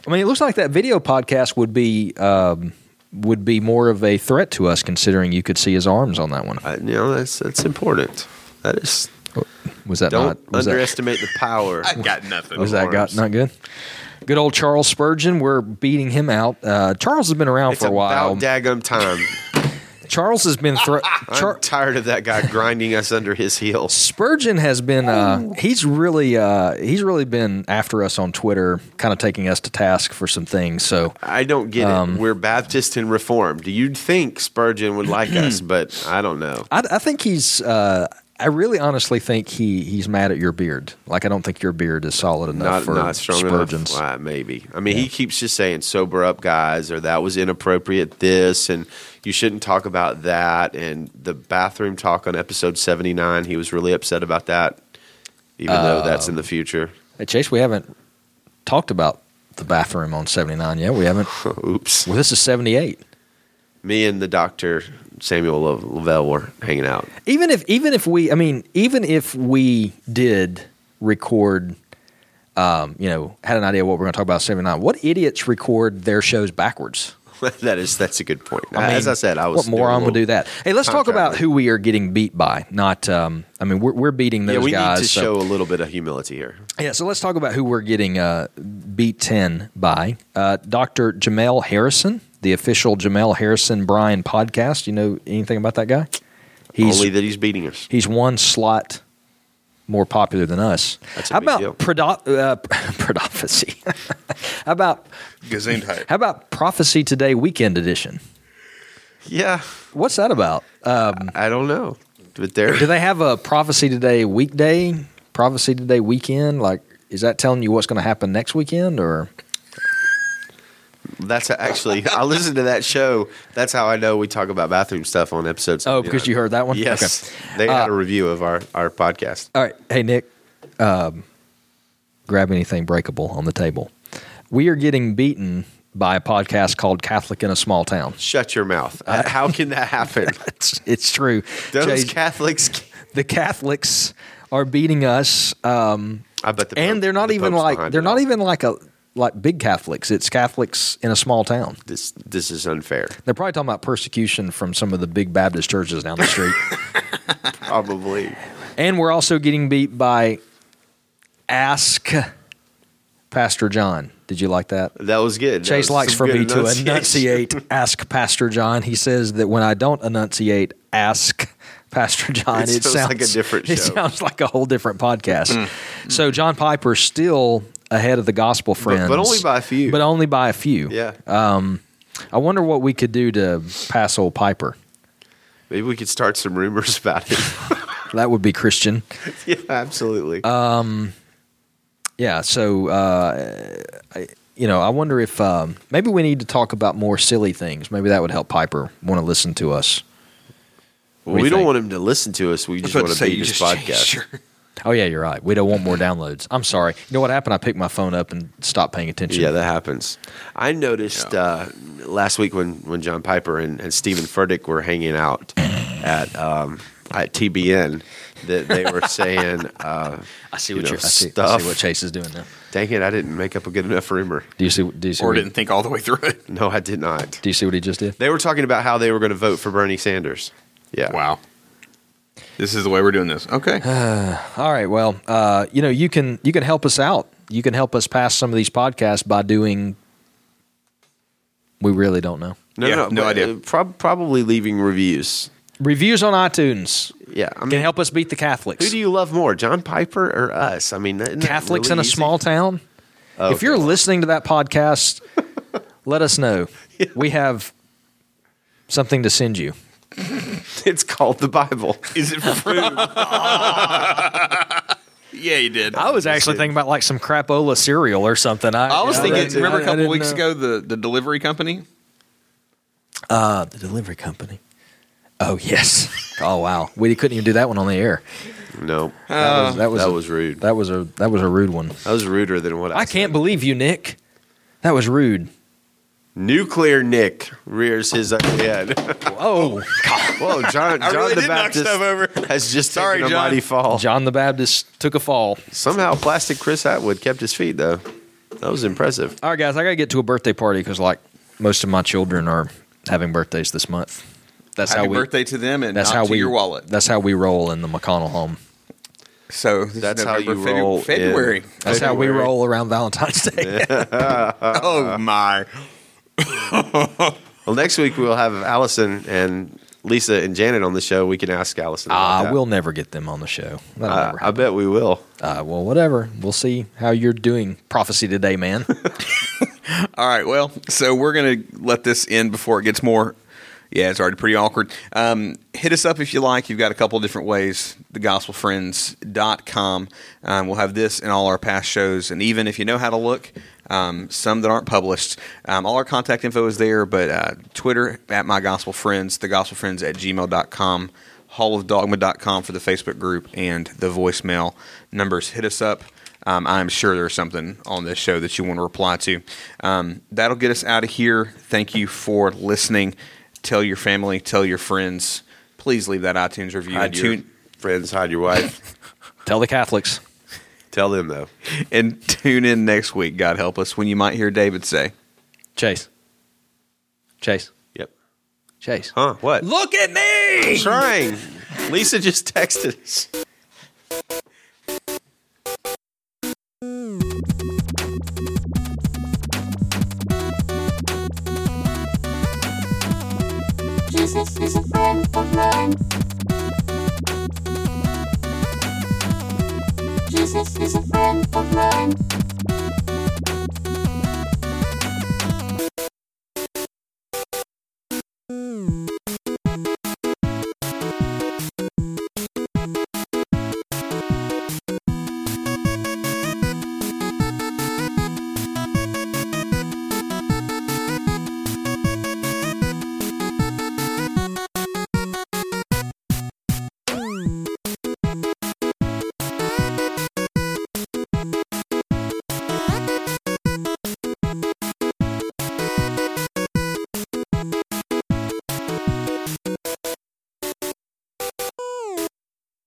I mean, it looks like that video podcast would be um, would be more of a threat to us, considering you could see his arms on that one. I, you know, that's that's important. That is. Was that Don't not? Was that, underestimate the power. I got nothing. was that got not good? Good old Charles Spurgeon. We're beating him out. Uh, Charles has been around It's for a while. about daggum time. Charles has been. Thro- Char- I'm tired of that guy grinding us under his heels. Spurgeon has been uh, he's really uh, he's really been after us on Twitter, kind of taking us to task for some things. So I don't get Um, it. We're Baptist and Reformed. You'd think Spurgeon would like us, but I don't know. I, I think he's uh, I really honestly think he he's mad at your beard. Like I don't think your beard is solid enough Not for not strong Spurgeon's. enough. Why, maybe. I mean, he keeps just saying "sober up, guys," or "that was inappropriate." This and you shouldn't talk about that. And the bathroom talk on episode seventy nine, he was really upset about that, even though that's Um, in the future. Hey Chase, we haven't talked about the bathroom on seventy nine yet. We haven't. Oops. Well, this is seventy eight. Me and the doctor Samuel Lavelle were hanging out. Even if even if we, I mean, even if we did record. Um, you know, had an idea what we're going to talk about seventy nine. What idiots record their shows backwards? that is that's a good point. I mean, As I said, I was what moron would do that? Hey, let's talk about who we are getting beat by. Not, um, I mean, we're, we're beating those Yeah, we guys. need to so- show a little bit of humility here. yeah, so let's talk about who we're getting uh, beat ten by. Uh, Dr. Jamal Harrison, the official Jamal Harrison Bryant podcast. You know anything about that guy? He's Only that he's beating us. he's one slot more popular than us. That's a how big about deal. prodo- uh, prophecy? how about Gesundheit. how about prophecy today weekend edition? Yeah, What's that about? Um, I don't know, but there. Do they have a prophecy today weekday, prophecy today weekend? Like, is that telling you what's going to happen next weekend, or That's actually I listened to that show. That's how I know we talk about bathroom stuff on episodes. oh, because you heard that one? Yes, Okay. they had Uh, a review of our our podcast. All right. Hey, Nick, um, grab anything breakable on the table. We are getting beaten by a podcast called Catholic in a Small Town. Shut your mouth. Uh, how can that happen? It's, it's true. Those Jay, Catholics. the Catholics are beating us, um, I bet the and they're not the even Pope's like they're not even like a like big Catholics. It's Catholics in a small town. This this is unfair. They're probably talking about persecution from some of the big Baptist churches down the street. Probably. and we're also getting beat by Ask Pastor John. Did you like that? That was good. Chase was likes for me to enunciate Ask Pastor John. He says that when I don't enunciate Ask Pastor John, It it, sounds like a different It show. Hmm. sounds like a whole different podcast. So John Piper still ahead of the Gospel Friends, but only by a few. But only by a few. Yeah. Um, I wonder what we could do to pass old Piper. Maybe we could start some rumors about it. That would be Christian. yeah, absolutely. Um, Yeah. So, uh, I, you know, I wonder if um, maybe we need to talk about more silly things. Maybe that would help Piper want to listen to us. well, we we don't think? want him to listen to us. We just want to beat his podcast. Oh yeah, you're right. We don't want more downloads. I'm sorry. You know what happened? I picked my phone up and stopped paying attention. Yeah, that happens. I noticed uh, last week when, when John Piper and, and Steven Furtick were hanging out at um, at TBN that they were saying, uh, I see you what know, you're. I see, I stuff. see what Chase is doing now. Dang it, I didn't make up a good enough rumor. Do you see? Do you see? Or what didn't think all the way through it. No, I did not. Do you see what he just did? They were talking about how they were going to vote for Bernie Sanders. Yeah. Wow. This is the way we're doing this. Okay. All right. Well, uh, you know, you can you can help us out. You can help us pass some of these podcasts by doing. We really don't know. No, Yeah, no, no but, idea. uh, prob- probably leaving reviews. Reviews on iTunes Yeah, I mean, can help us beat the Catholics. who do you love more, John Piper or us? I mean, Catholics really in a easy? small town. Oh, If you're okay. listening to that podcast, let us know. We have something to send you. it's called the Bible. Is it for food? yeah, you did. I was actually thinking about like some crapola cereal or something. I, I was I thinking. Remember a I couple didn't weeks know. ago the the delivery company? Uh, the delivery company. Oh yes. Oh wow. We couldn't even do that one on the air. No, That was that was, that a- was rude. That was a that was a rude one. That was ruder than what I, I can't believe you, Nick. That was rude. Nuclear Nick rears his ugly head. Oh, Whoa, John, John really the Baptist over. has just Sorry, taken a John. mighty fall. John the Baptist took a fall. Somehow, plastic Chris Atwood kept his feet though. That was impressive. All right, guys, I gotta get to a birthday party because like most of my children are having birthdays this month. That's Happy how we. birthday to them and That's not how to we. your wallet. That's how we roll in the McConnell home. So this is That's how you November, Febru- roll in- February. That's how we roll around Valentine's Day. Oh my! Well, next week we'll have Allison and Lisa and Janet on the show. We can ask Allison. Ah, that. we'll never get them on the show. Uh, I bet we will. Uh, well, whatever. We'll see how you're doing. Prophecy today, man. All right. Well, so we're gonna let this end before it gets more. Yeah, it's already pretty awkward. Um, hit us up if you like. You've got a couple of different ways. TheGospelFriends.com. Um, we'll have this and all our past shows. And even if you know how to look, um, some that aren't published, um, all our contact info is there. But uh, Twitter at My Gospel Friends, TheGospelFriends at gmail.com, hallofdogma.com for the Facebook group, and the voicemail numbers. Hit us up. Um, I'm sure there's something on this show that you want to reply to. Um, that'll get us out of here. Thank you for listening. Tell your family, tell your friends. Please leave that iTunes review. Hide your tune, friends, hide your wife. Tell the Catholics. Tell them though. and tune in next week, God help us, when you might hear David say, Chase. Chase. Yep. Chase. Huh? What? Look at me. trying. Lisa just texted us. Jesus is a friend of mine. Jesus is a friend of mine.